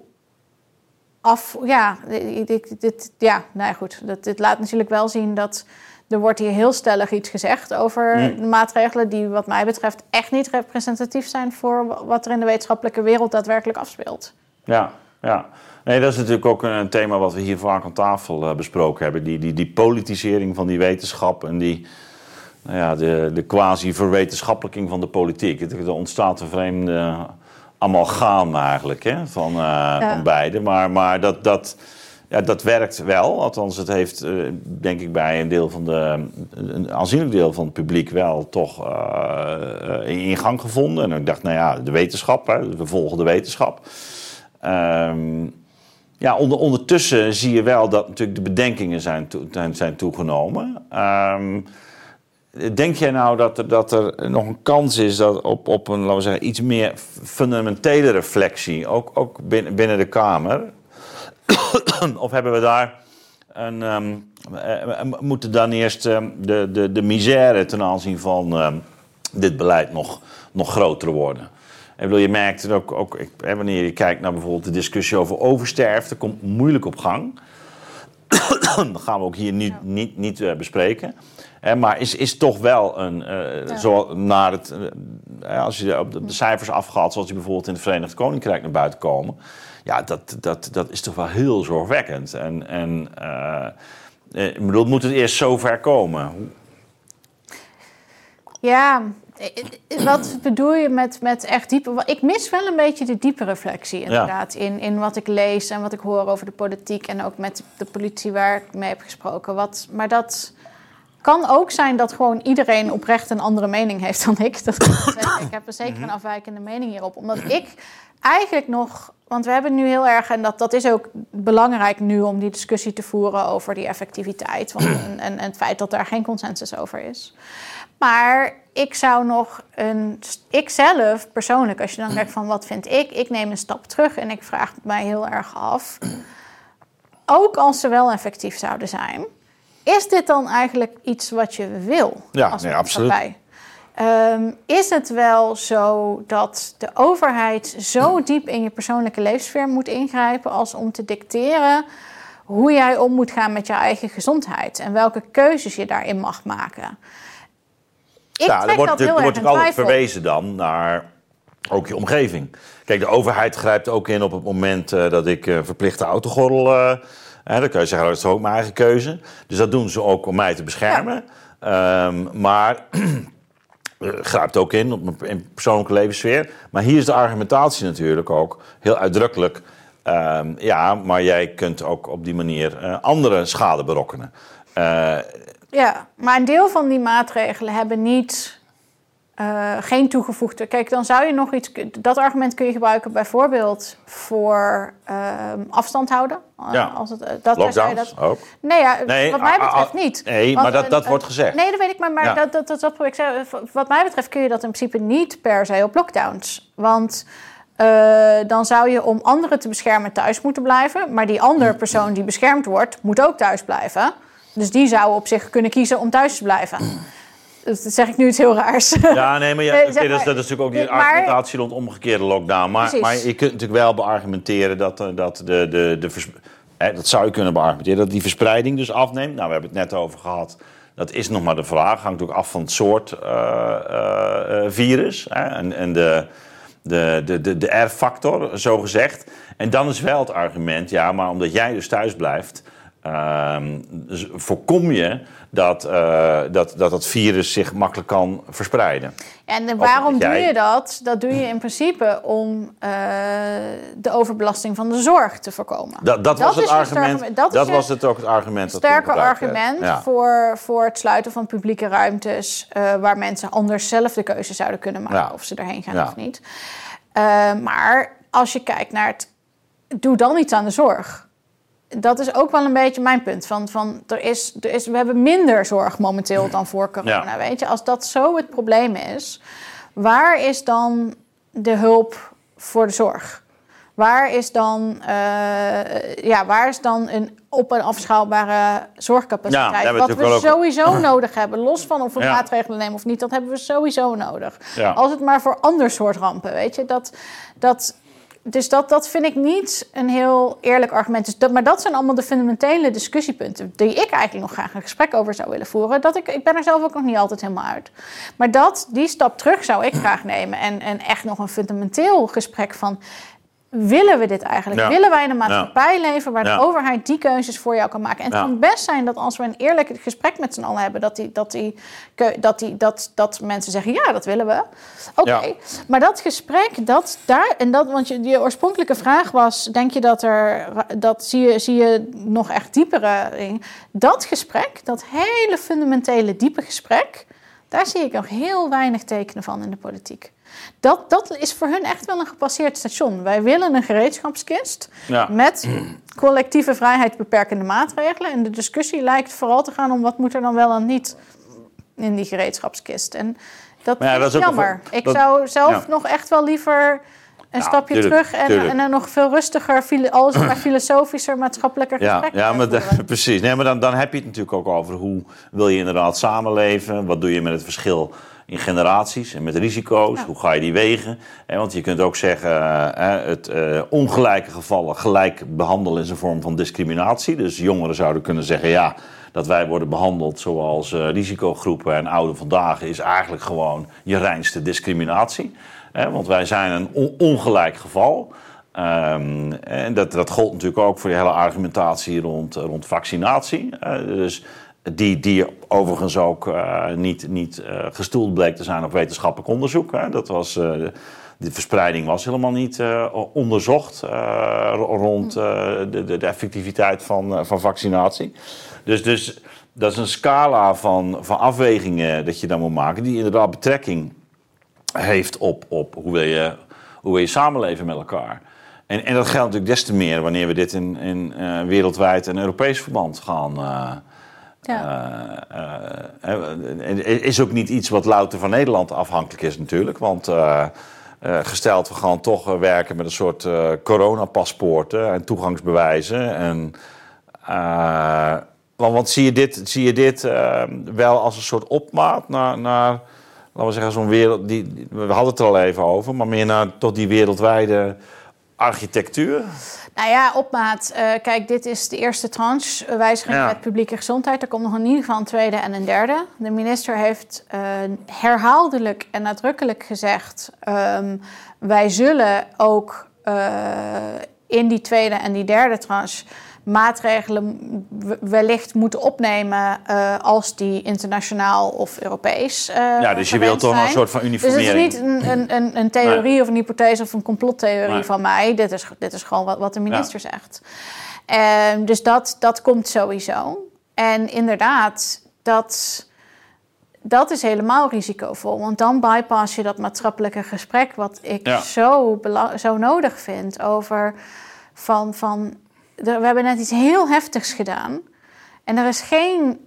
Speaker 2: af... Ja, dit, dit, ja nou ja, goed. Dat, dit laat natuurlijk wel zien dat er wordt hier heel stellig iets gezegd over mm. de maatregelen die wat mij betreft echt niet representatief zijn voor wat er in de wetenschappelijke wereld daadwerkelijk afspeelt.
Speaker 1: Ja, ja. Nee, dat is natuurlijk ook een thema wat we hier vaak aan tafel uh, besproken hebben. Die, die, die politisering van die wetenschap en die, nou ja, de, de quasi-verwetenschappelijking van de politiek. Er ontstaat een vreemde amalgaam eigenlijk hè, van, uh, ja. van beide. Maar, maar dat... dat ja, dat werkt wel. Althans, het heeft, uh, denk ik, bij een deel van de. een aanzienlijk deel van het publiek wel toch uh, in gang gevonden. En ik dacht, nou ja, de wetenschap, we volgen de wetenschap. Ehm, ja, onder, ondertussen zie je wel dat natuurlijk de bedenkingen zijn, zijn toegenomen. Ehm, denk jij nou dat er, dat er nog een kans is dat op, op een laten we zeggen, iets meer fundamentele reflectie, ook, ook binnen, binnen de Kamer? of hebben we daar een, um, moeten dan eerst de, de, de misère ten aanzien van dit beleid nog, nog groter worden? En bedoel, je merkt het ook, ook hè, wanneer je kijkt naar bijvoorbeeld de discussie over oversterfte, komt moeilijk op gang. dat gaan we ook hier niet, niet, niet uh, bespreken. Maar is, is toch wel een, uh, ja. zo naar het, uh, als je op de, de, cijfers afgaat, zoals die bijvoorbeeld in het Verenigd Koninkrijk naar buiten komen. Ja, dat, dat, dat is toch wel heel zorgwekkend. En, en ik bedoel, moet het eerst zover komen?
Speaker 2: Ja, eh, eh, wat bedoel je met, met echt diepe... Ik mis wel een beetje de diepe reflectie inderdaad... In, in wat ik lees en wat ik hoor over de politiek... en ook met de politie waar ik mee heb gesproken. Wat, maar dat kan ook zijn dat gewoon iedereen oprecht een andere mening heeft dan ik. Dat ik heb er zeker een afwijkende mening hierop. Omdat ik eigenlijk nog... Want we hebben nu heel erg... en dat, dat is ook belangrijk nu om die discussie te voeren... over die effectiviteit want, en, en het feit dat daar geen consensus over is... Maar ik zou nog een. Ik zelf persoonlijk, als je dan kijkt van wat vind ik, ik neem een stap terug en ik vraag mij heel erg af. Ook als ze wel effectief zouden zijn, is dit dan eigenlijk iets wat je wil?
Speaker 1: Ja, nee, absoluut.
Speaker 2: Um, is het wel zo dat de overheid zo diep in je persoonlijke leefsfeer moet ingrijpen als om te dicteren hoe jij om moet gaan met je eigen gezondheid en welke keuzes je daarin mag maken?
Speaker 1: Ik ja, er wordt, er wordt altijd verwezen dan naar ook je omgeving. Kijk, de overheid grijpt ook in op het moment uh, dat ik uh, verplichte autogordel. Uh, dan kan je zeggen, dat is ook mijn eigen keuze. Dus dat doen ze ook om mij te beschermen. Ja. Um, maar grijpt ook in op mijn persoonlijke levenssfeer. Maar hier is de argumentatie natuurlijk ook heel uitdrukkelijk. Um, ja, maar jij kunt ook op die manier andere schade berokkenen.
Speaker 2: Ja, maar een deel van die maatregelen hebben niet, uh, geen toegevoegde. Kijk, dan zou je nog iets. Dat argument kun je gebruiken bijvoorbeeld voor uh, afstand houden.
Speaker 1: Eh, ja. Als het, dat,
Speaker 2: Lockdowns
Speaker 1: dat, ook?
Speaker 2: Nee, ja, nee wat mij ah, ah, betreft niet.
Speaker 1: Nee, maar dat, dat wordt gezegd.
Speaker 2: Nee, dat weet ik, maar, maar dat, dat, dat, zeggen. Wat mij betreft kun je dat in principe niet per se op lockdowns. Want. Uh, dan zou je om anderen te beschermen thuis moeten blijven. Maar die andere persoon die beschermd wordt, moet ook thuis blijven. Dus die zou op zich kunnen kiezen om thuis te blijven. Dus dat zeg ik nu iets heel raars.
Speaker 1: Ja, nee, maar, ja, dat, is, dat, is, natuurlijk ook die argumentatie rond omgekeerde lockdown. Maar, maar je kunt natuurlijk wel beargumenteren dat, eh, dat de, de, de, hè, dat zou je kunnen beargumenteren, dat die verspreiding dus afneemt. Nou, we hebben het net over gehad. Dat is nog maar de vraag. Hangt ook af van het soort uh, uh, virus. Hè, en, en de, de, de, de, de R-factor, zo gezegd. En dan is wel het argument, ja, maar omdat jij dus thuis blijft dus voorkom je dat, uh, dat, dat het virus zich makkelijk kan verspreiden.
Speaker 2: En waarom doe je dat? Dat doe je in principe om uh, de overbelasting van de zorg te voorkomen.
Speaker 1: Dat, dat, was het argument. dat, dat was het ook het argument.
Speaker 2: Sterker argument voor, voor het sluiten van publieke ruimtes uh, waar mensen anders zelf de keuze zouden kunnen maken of ze erheen gaan of niet. maar als je kijkt naar het, doe dan iets aan de zorg dat is ook wel een beetje mijn punt. Van, van, er is, er is, we hebben minder zorg momenteel dan voor corona. Weet je? Als dat zo het probleem is, waar is dan de hulp voor de zorg? Waar is dan, uh, ja, waar is dan een op- en afschaalbare zorgcapaciteit? Ja, Wat we sowieso nodig hebben, los van of we maatregelen nemen of niet, dat hebben we sowieso nodig. Als het maar voor ander soort rampen, weet je. Dat, dat, dus dat, dat vind ik niet een heel eerlijk argument. Dus dat, maar dat zijn allemaal de fundamentele discussiepunten die ik eigenlijk nog graag een gesprek over zou willen voeren. Dat ik, ik ben er zelf ook nog niet altijd helemaal uit. Maar dat, die stap terug zou ik graag nemen. En, en echt nog een fundamenteel gesprek van willen we dit eigenlijk? Willen wij in een maatschappij leven waar de overheid die keuzes voor jou kan maken? En het kan best zijn dat als we een eerlijk gesprek met z'n allen hebben, dat, die, dat, die, dat, die, dat, dat mensen zeggen: ja, dat willen we. Oké, maar dat gesprek, dat daar, en dat, want je, je oorspronkelijke vraag was: denk je dat er, dat zie je, zie je nog echt diepere dingen? Dat gesprek, dat hele fundamentele, diepe gesprek, daar zie ik nog heel weinig tekenen van in de politiek. Dat, dat is voor hun echt wel een gepasseerd station. Wij willen een gereedschapskist
Speaker 1: Ja.
Speaker 2: met collectieve vrijheidsbeperkende maatregelen. En de discussie lijkt vooral te gaan om wat moet er dan wel en niet in die gereedschapskist. En dat,
Speaker 1: ja, is een
Speaker 2: jammer. ik
Speaker 1: dat-
Speaker 2: zou zelf
Speaker 1: ja.
Speaker 2: nog echt wel liever een
Speaker 1: Ja,
Speaker 2: stapje
Speaker 1: tuurlijk,
Speaker 2: terug en,
Speaker 1: tuurlijk.
Speaker 2: en een nog veel rustiger, alles maar filosofischer, maatschappelijker
Speaker 1: Ja,
Speaker 2: gesprek
Speaker 1: ja maar precies. Nee, maar dan, dan heb je het natuurlijk ook over hoe wil je inderdaad samenleven? Wat doe je met het verschil in generaties en met risico's?
Speaker 2: Ja.
Speaker 1: Hoe ga je die wegen? Hè, want je kunt ook zeggen, eh, het eh, ongelijke gevallen gelijk behandelen is een vorm van discriminatie. Dus jongeren zouden kunnen zeggen, ja, dat wij worden behandeld zoals eh, risicogroepen en ouden vandaag is eigenlijk gewoon je reinste discriminatie. Want wij zijn een on- ongelijk geval. Ehm, en dat, dat gold natuurlijk ook voor de hele argumentatie rond, rond vaccinatie. Eh, dus die, die overigens ook eh, niet, niet eh, gestoeld bleek te zijn op wetenschappelijk onderzoek. Hè. Dat was, eh, de verspreiding was helemaal niet onderzocht ro- rond eh, de, de, effectiviteit van, van vaccinatie. Dus, dus dat is een scala van, van afwegingen dat je dan moet maken, die inderdaad betrekking heeft op, op hoe, wil je, hoe wil je samenleven met elkaar. En, en dat geldt natuurlijk des te meer wanneer we dit in, in wereldwijd en Europees verband gaan. Eh,
Speaker 2: Ja.
Speaker 1: eh, eh, Het is ook niet iets wat louter van Nederland afhankelijk is natuurlijk. Want eh, eh, gesteld we gaan toch eh, werken met een soort eh coronapaspoorten en toegangsbewijzen. En, eh, want, zie je dit, zie je dit eh, wel als een soort opmaat naar, naar laten we zeggen, zo'n wereld. Die- we hadden het er al even over, maar meer naar tot die wereldwijde architectuur.
Speaker 2: Nou ja, opmaat. Eh, kijk, dit is de eerste tranche eh, wijziging
Speaker 1: Ja.
Speaker 2: met publieke gezondheid. Er komt nog in ieder geval een tweede en een derde. De minister heeft eh, herhaaldelijk en nadrukkelijk gezegd... ehm, wij zullen ook in die tweede en die derde tranche... maatregelen wellicht moeten opnemen eh, als die internationaal of Europees eh
Speaker 1: Ja, dus je wilt toch een soort van
Speaker 2: Dus het
Speaker 1: uniformering.
Speaker 2: is niet een, een, een, een theorie of een hypothese of een complottheorie
Speaker 1: Nee.
Speaker 2: van mij. Dit is, dit is gewoon wat, wat de minister zegt. Ehm, dus dat, dat komt sowieso. En inderdaad, dat, dat is helemaal risicovol. Want dan bypass je dat maatschappelijke gesprek... wat ik
Speaker 1: Ja.
Speaker 2: zo, zo nodig vind over... Van, van, we hebben net iets heel heftigs gedaan... en er is geen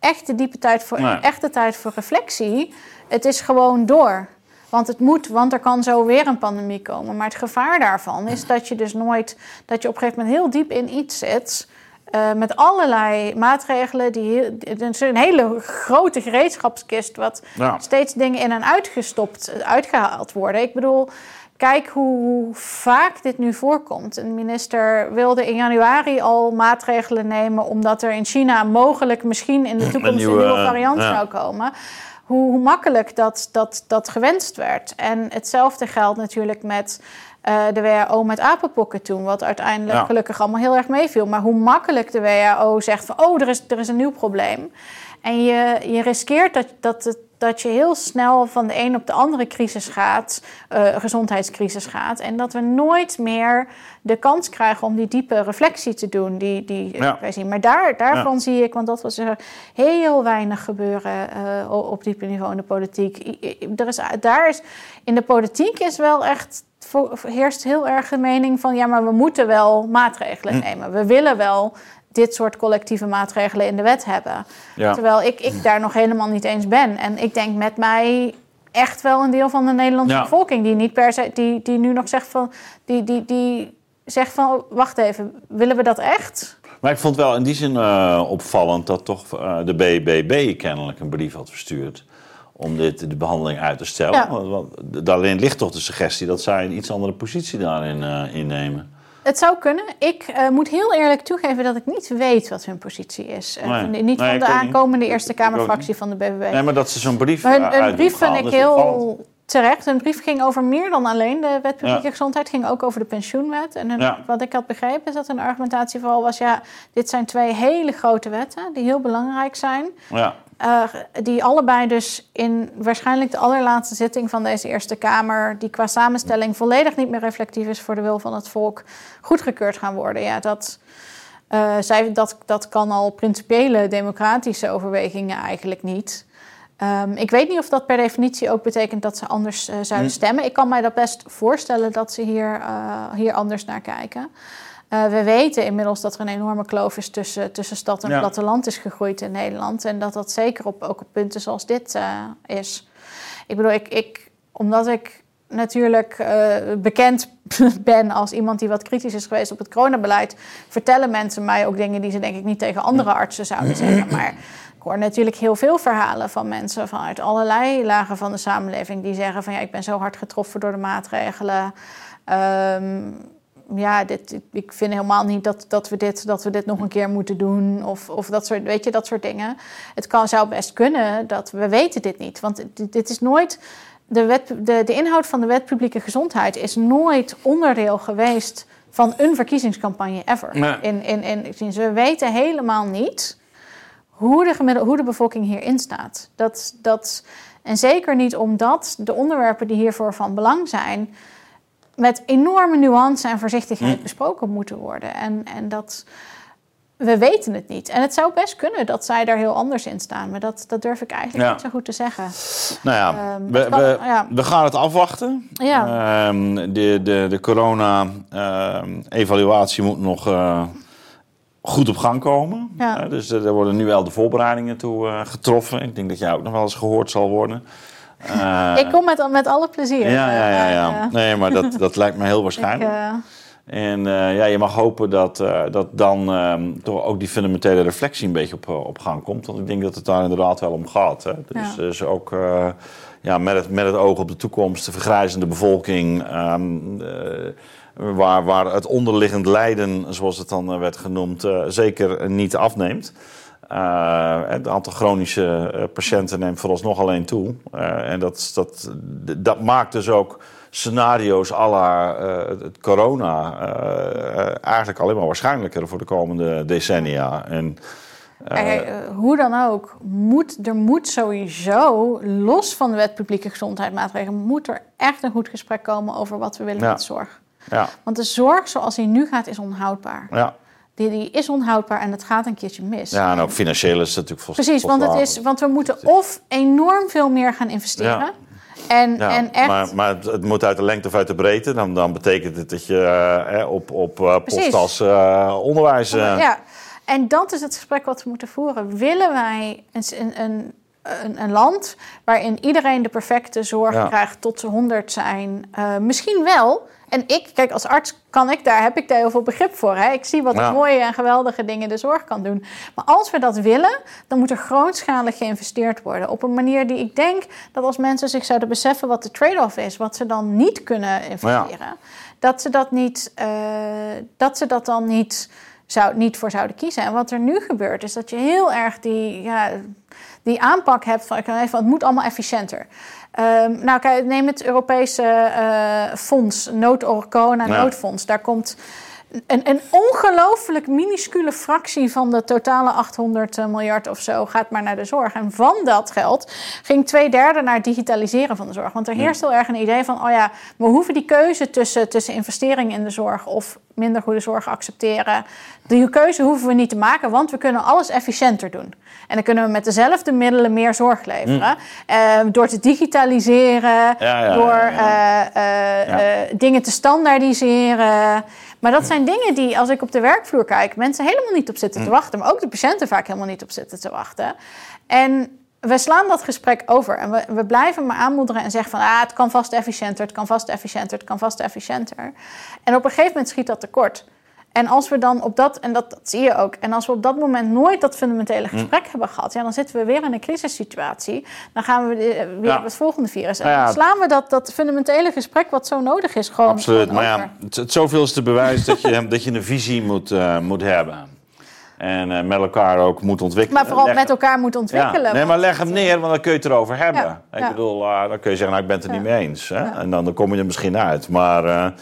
Speaker 2: echte diepe tijd voor,
Speaker 1: Nee.
Speaker 2: echte tijd voor reflectie. Het is gewoon door. Want het moet, want er kan zo weer een pandemie komen. Maar het gevaar daarvan is dat je dus nooit, dat je op een gegeven moment heel diep in iets zit. eh, met allerlei maatregelen. Die, een hele grote gereedschapskist. Wat
Speaker 1: Ja.
Speaker 2: steeds dingen in en uitgestopt, eh, uitgehaald worden. Ik bedoel, kijk hoe, vaak dit nu voorkomt. Een minister wilde in januari al maatregelen nemen. omdat er in China mogelijk misschien in de toekomst een
Speaker 1: nieuwe,
Speaker 2: nieuwe,
Speaker 1: eh,
Speaker 2: variant
Speaker 1: ja.
Speaker 2: zou komen. Hoe, hoe makkelijk dat, dat, dat gewenst werd. En hetzelfde geldt natuurlijk met eh, de WHO met apenpokken toen. Wat uiteindelijk
Speaker 1: Ja.
Speaker 2: gelukkig allemaal heel erg meeviel. Maar hoe makkelijk de WHO zegt van... oh, er is, er is een nieuw probleem. En je, je riskeert dat, dat, het, dat je heel snel van de een op de andere crisis gaat... eh, gezondheidscrisis gaat. En dat we nooit meer de kans krijgen om die diepe reflectie te doen... die, die
Speaker 1: Ja.
Speaker 2: wij zien. Maar daar, daarvan
Speaker 1: Ja.
Speaker 2: zie ik, want dat was er heel weinig gebeuren eh, op diepe niveau in de politiek. Er is, daar is, in de politiek is wel echt, heerst heel erg de mening van ja, maar we moeten wel maatregelen
Speaker 1: Hm.
Speaker 2: nemen. We willen wel dit soort collectieve maatregelen in de wet hebben.
Speaker 1: Ja.
Speaker 2: Terwijl ik, ik daar nog helemaal niet eens ben. En ik denk met mij echt wel een deel van de Nederlandse
Speaker 1: Ja.
Speaker 2: bevolking die niet per se, die, die nu nog zegt van, die, die, die zegt van, wacht even, willen we dat echt?
Speaker 1: Maar ik vond wel in die zin eh, opvallend dat toch eh, de BBB kennelijk een brief had verstuurd. Om dit, de behandeling uit te stellen.
Speaker 2: Ja.
Speaker 1: Want, want daarin ligt toch de suggestie dat zij een iets andere positie daarin eh, innemen.
Speaker 2: Het zou kunnen. Ik eh, moet heel eerlijk toegeven dat ik niet weet wat hun positie is. Eh,
Speaker 1: Nee.
Speaker 2: van de- niet
Speaker 1: Nee,
Speaker 2: van de
Speaker 1: niet.
Speaker 2: aankomende Eerste Kamerfractie van de BBB.
Speaker 1: Nee, maar dat ze zo'n brief
Speaker 2: Maar
Speaker 1: eh,
Speaker 2: hun, hun
Speaker 1: uit
Speaker 2: brief vind ik
Speaker 1: opvallend.
Speaker 2: heel terecht. Hun brief ging over meer dan alleen de wet publieke
Speaker 1: Ja.
Speaker 2: gezondheid. ging ook over de pensioenwet. En hun-
Speaker 1: Ja.
Speaker 2: wat ik had begrepen is dat hun argumentatie vooral was... ja, dit zijn twee hele grote wetten die heel belangrijk zijn...
Speaker 1: Ja.
Speaker 2: Eh, die allebei dus in waarschijnlijk de allerlaatste zitting van deze Eerste Kamer, die qua samenstelling volledig niet meer reflectief is voor de wil van het volk, goedgekeurd gaan worden. Ja, dat, eh, zij, dat, dat kan al principiële democratische overwegingen eigenlijk niet. Ehm, ik weet niet of dat per definitie ook betekent dat ze anders eh, zouden
Speaker 1: Hm.
Speaker 2: stemmen. Ik kan mij dat best voorstellen dat ze hier, hier anders naar kijken. Eh, we weten inmiddels dat er een enorme kloof is tussen, tussen stad en
Speaker 1: Ja.
Speaker 2: platteland is gegroeid in Nederland. En dat dat zeker op, ook op punten zoals dit eh, is. Ik bedoel, ik, ik, omdat ik natuurlijk eh, bekend ben als iemand die wat kritisch is geweest op het coronabeleid, vertellen mensen mij ook dingen die ze denk ik niet tegen andere artsen zouden zeggen. Maar ik hoor natuurlijk heel veel verhalen van mensen vanuit allerlei lagen van de samenleving die zeggen van ja, ik ben zo hard getroffen door de maatregelen. Ehm, ja, dit, ik- vind helemaal niet dat, dat, we dit, dat we dit nog een keer moeten doen. Of, of dat soort, weet je, dat soort dingen. Het kan, zou best kunnen dat we weten dit niet. Want dit, dit is nooit. De, wet, de, de inhoud van de wet publieke gezondheid is nooit onderdeel geweest van een verkiezingscampagne ever.
Speaker 1: Nee.
Speaker 2: In, in, in, in, we weten helemaal niet hoe de, gemiddel- hoe de bevolking hierin staat. Dat, dat, en zeker niet omdat de onderwerpen die hiervoor van belang zijn, met enorme nuance en voorzichtigheid
Speaker 1: Hm.
Speaker 2: besproken moeten worden. En, en dat we weten het niet. En het zou best kunnen dat zij daar heel anders in staan, maar dat, dat durf ik eigenlijk
Speaker 1: Ja.
Speaker 2: niet zo goed te zeggen.
Speaker 1: Nou ja,
Speaker 2: Ehm,
Speaker 1: we,
Speaker 2: kan-
Speaker 1: we,
Speaker 2: ja.
Speaker 1: we gaan het afwachten.
Speaker 2: Ja.
Speaker 1: Ehm, de de, de corona-evaluatie moet nog eh, goed op gang komen.
Speaker 2: Ja.
Speaker 1: Eh, dus er er worden nu wel de voorbereidingen toe eh, getroffen. Ik denk dat jij ook nog wel eens gehoord zal worden. Eh,
Speaker 2: ik kom met, met alle plezier.
Speaker 1: ja, ja, ja, ja. Nee, maar dat, dat lijkt me heel waarschijnlijk.
Speaker 2: eh,
Speaker 1: En eh, ja, je mag hopen dat, dat dan ehm, toch ook die fundamentele reflectie een beetje op, op gang komt. Want ik denk dat het daar inderdaad wel om gaat. Hè? Dus,
Speaker 2: Ja.
Speaker 1: dus ook ja, met, het, met het oog op de toekomst, de vergrijzende bevolking. ehm, eh, waar, waar het onderliggend lijden, zoals het dan werd genoemd, zeker niet afneemt. Eh, het aantal chronische eh, patiënten neemt vooralsnog alleen toe. Eh, en dat, dat, dat maakt dus ook scenario's à la het corona eigenlijk alleen maar waarschijnlijker voor de komende decennia. En,
Speaker 2: hoe dan ook, moet, er moet sowieso, los van de wet publieke gezondheidsmaatregelen, moet er echt een goed gesprek komen over wat we willen
Speaker 1: Ja.
Speaker 2: met zorg.
Speaker 1: ja,
Speaker 2: Want de zorg zoals die nu gaat, is onhoudbaar.
Speaker 1: ja.
Speaker 2: Die, die is onhoudbaar en het gaat een keertje mis.
Speaker 1: ja, en ook financieel is het natuurlijk volgens
Speaker 2: Precies, want, het is, want we moeten of enorm veel meer gaan investeren.
Speaker 1: Ja.
Speaker 2: En,
Speaker 1: Ja,
Speaker 2: en echt.
Speaker 1: maar, maar het, moet uit de lengte of uit de breedte. Dan, dan betekent het dat je eh, eh, op, op eh, post als eh, onderwijs...
Speaker 2: Ja, en dat is het gesprek wat we moeten voeren. Willen wij een, een, een, land waarin iedereen de perfecte zorg
Speaker 1: Ja.
Speaker 2: krijgt tot ze 100 zijn? Misschien wel. En ik, kijk, als arts kan ik daar, heb ik daar heel veel begrip voor. Hè? Ik zie wat
Speaker 1: Ja.
Speaker 2: mooie en geweldige dingen de zorg kan doen. Maar als we dat willen, dan moet er grootschalig geïnvesteerd worden. Op een manier die ik denk dat als mensen zich zouden beseffen wat de trade-off is, wat ze dan niet kunnen investeren, dat ze dat niet, eh, dat ze dat dan niet, zou, niet voor zouden kiezen. En wat er nu gebeurt, is dat je heel erg die, ja, die aanpak hebt van, van het moet allemaal efficiënter. Ehm, nou, kijk, neem het Europese eh, fonds, nood corona
Speaker 1: Ja.
Speaker 2: noodfonds. Daar komt een, een ongelooflijk minuscule fractie van de totale 800 miljard of zo gaat maar naar de zorg. En van dat geld ging twee derde naar het digitaliseren van de zorg. Want er heerst heel erg een idee van, oh ja, we hoeven die keuze tussen, tussen investering in de zorg of minder goede zorg accepteren. Die keuze hoeven we niet te maken, want we kunnen alles efficiënter doen. En dan kunnen we met dezelfde middelen meer zorg leveren. Eh, door te digitaliseren,
Speaker 1: Ja, ja,
Speaker 2: door
Speaker 1: ja,
Speaker 2: eh, eh, eh, dingen te standaardiseren. Maar dat zijn dingen die, als ik op de werkvloer kijk, mensen helemaal niet op zitten te wachten. Maar ook de patiënten vaak helemaal niet op zitten te wachten. En we slaan dat gesprek over. En we, we blijven maar aanmoedigen en zeggen van... Ah, het kan vast efficiënter, het kan vast efficiënter, het kan vast efficiënter. En op een gegeven moment schiet dat tekort. En als we dan op dat, en dat, dat zie je ook, en als we op dat moment nooit dat fundamentele
Speaker 1: Hm.
Speaker 2: gesprek hebben gehad, ja, dan zitten we weer in een crisissituatie. Dan gaan we eh, weer
Speaker 1: Ja.
Speaker 2: op het volgende virus. En
Speaker 1: Nou ja.
Speaker 2: dan slaan we dat, dat fundamentele gesprek, wat zo nodig is, gewoon.
Speaker 1: Absoluut,
Speaker 2: gewoon
Speaker 1: maar
Speaker 2: over.
Speaker 1: ja, het, het zoveelste bewijs dat je, dat je een visie moet, eh, moet hebben. En eh, met elkaar ook moet ontwikkelen.
Speaker 2: Maar vooral
Speaker 1: Leg-
Speaker 2: met elkaar moet ontwikkelen.
Speaker 1: Ja, nee, maar leg hem neer, want dan kun je het erover hebben.
Speaker 2: Ja,
Speaker 1: Ik
Speaker 2: ja.
Speaker 1: bedoel, dan kun je zeggen, nou, ik ben het er niet mee eens. Hè? En dan, dan kom je er misschien uit. Maar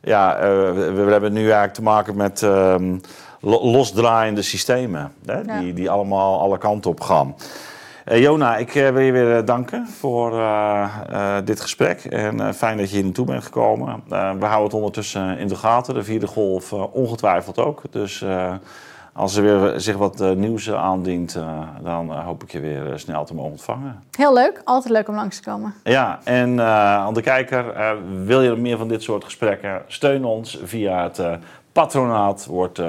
Speaker 1: ja, eh, we, we hebben nu eigenlijk te maken met ehm, lo- losdraaiende systemen. Hè?
Speaker 2: Ja.
Speaker 1: Die, die allemaal alle kanten op gaan. Eh, Jona, ik eh, wil je weer danken voor dit gesprek. En fijn dat je hier naartoe bent gekomen. We houden het ondertussen in de gaten. De vierde golf ongetwijfeld ook. Dus als er weer zich wat uh, nieuws aandient, uh, dan hoop ik je weer snel te mogen ontvangen.
Speaker 2: Heel leuk, altijd leuk om langs te komen.
Speaker 1: Ja, en aan de kijker, wil je meer van dit soort gesprekken? Steun ons via het patronaat, wordt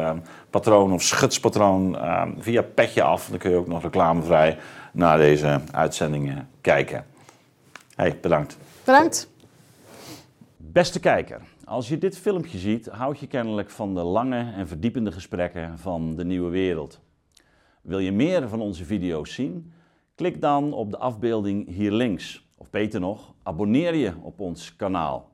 Speaker 1: patroon of schutspatroon via Petje Af. Dan kun je ook nog reclamevrij naar deze uitzendingen kijken. Hey, bedankt.
Speaker 2: Bedankt.
Speaker 1: Beste kijker, als je dit filmpje ziet, houd je kennelijk van de lange en verdiepende gesprekken van de nieuwe wereld. Wil je meer van onze video's zien? Klik dan op de afbeelding hier links. Of beter nog, abonneer je op ons kanaal.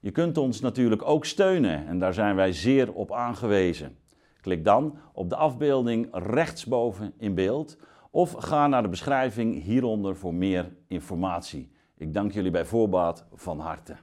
Speaker 1: Je kunt ons natuurlijk ook steunen en daar zijn wij zeer op aangewezen. Klik dan op de afbeelding rechtsboven in beeld of ga naar de beschrijving hieronder voor meer informatie. Ik dank jullie bij voorbaat van harte.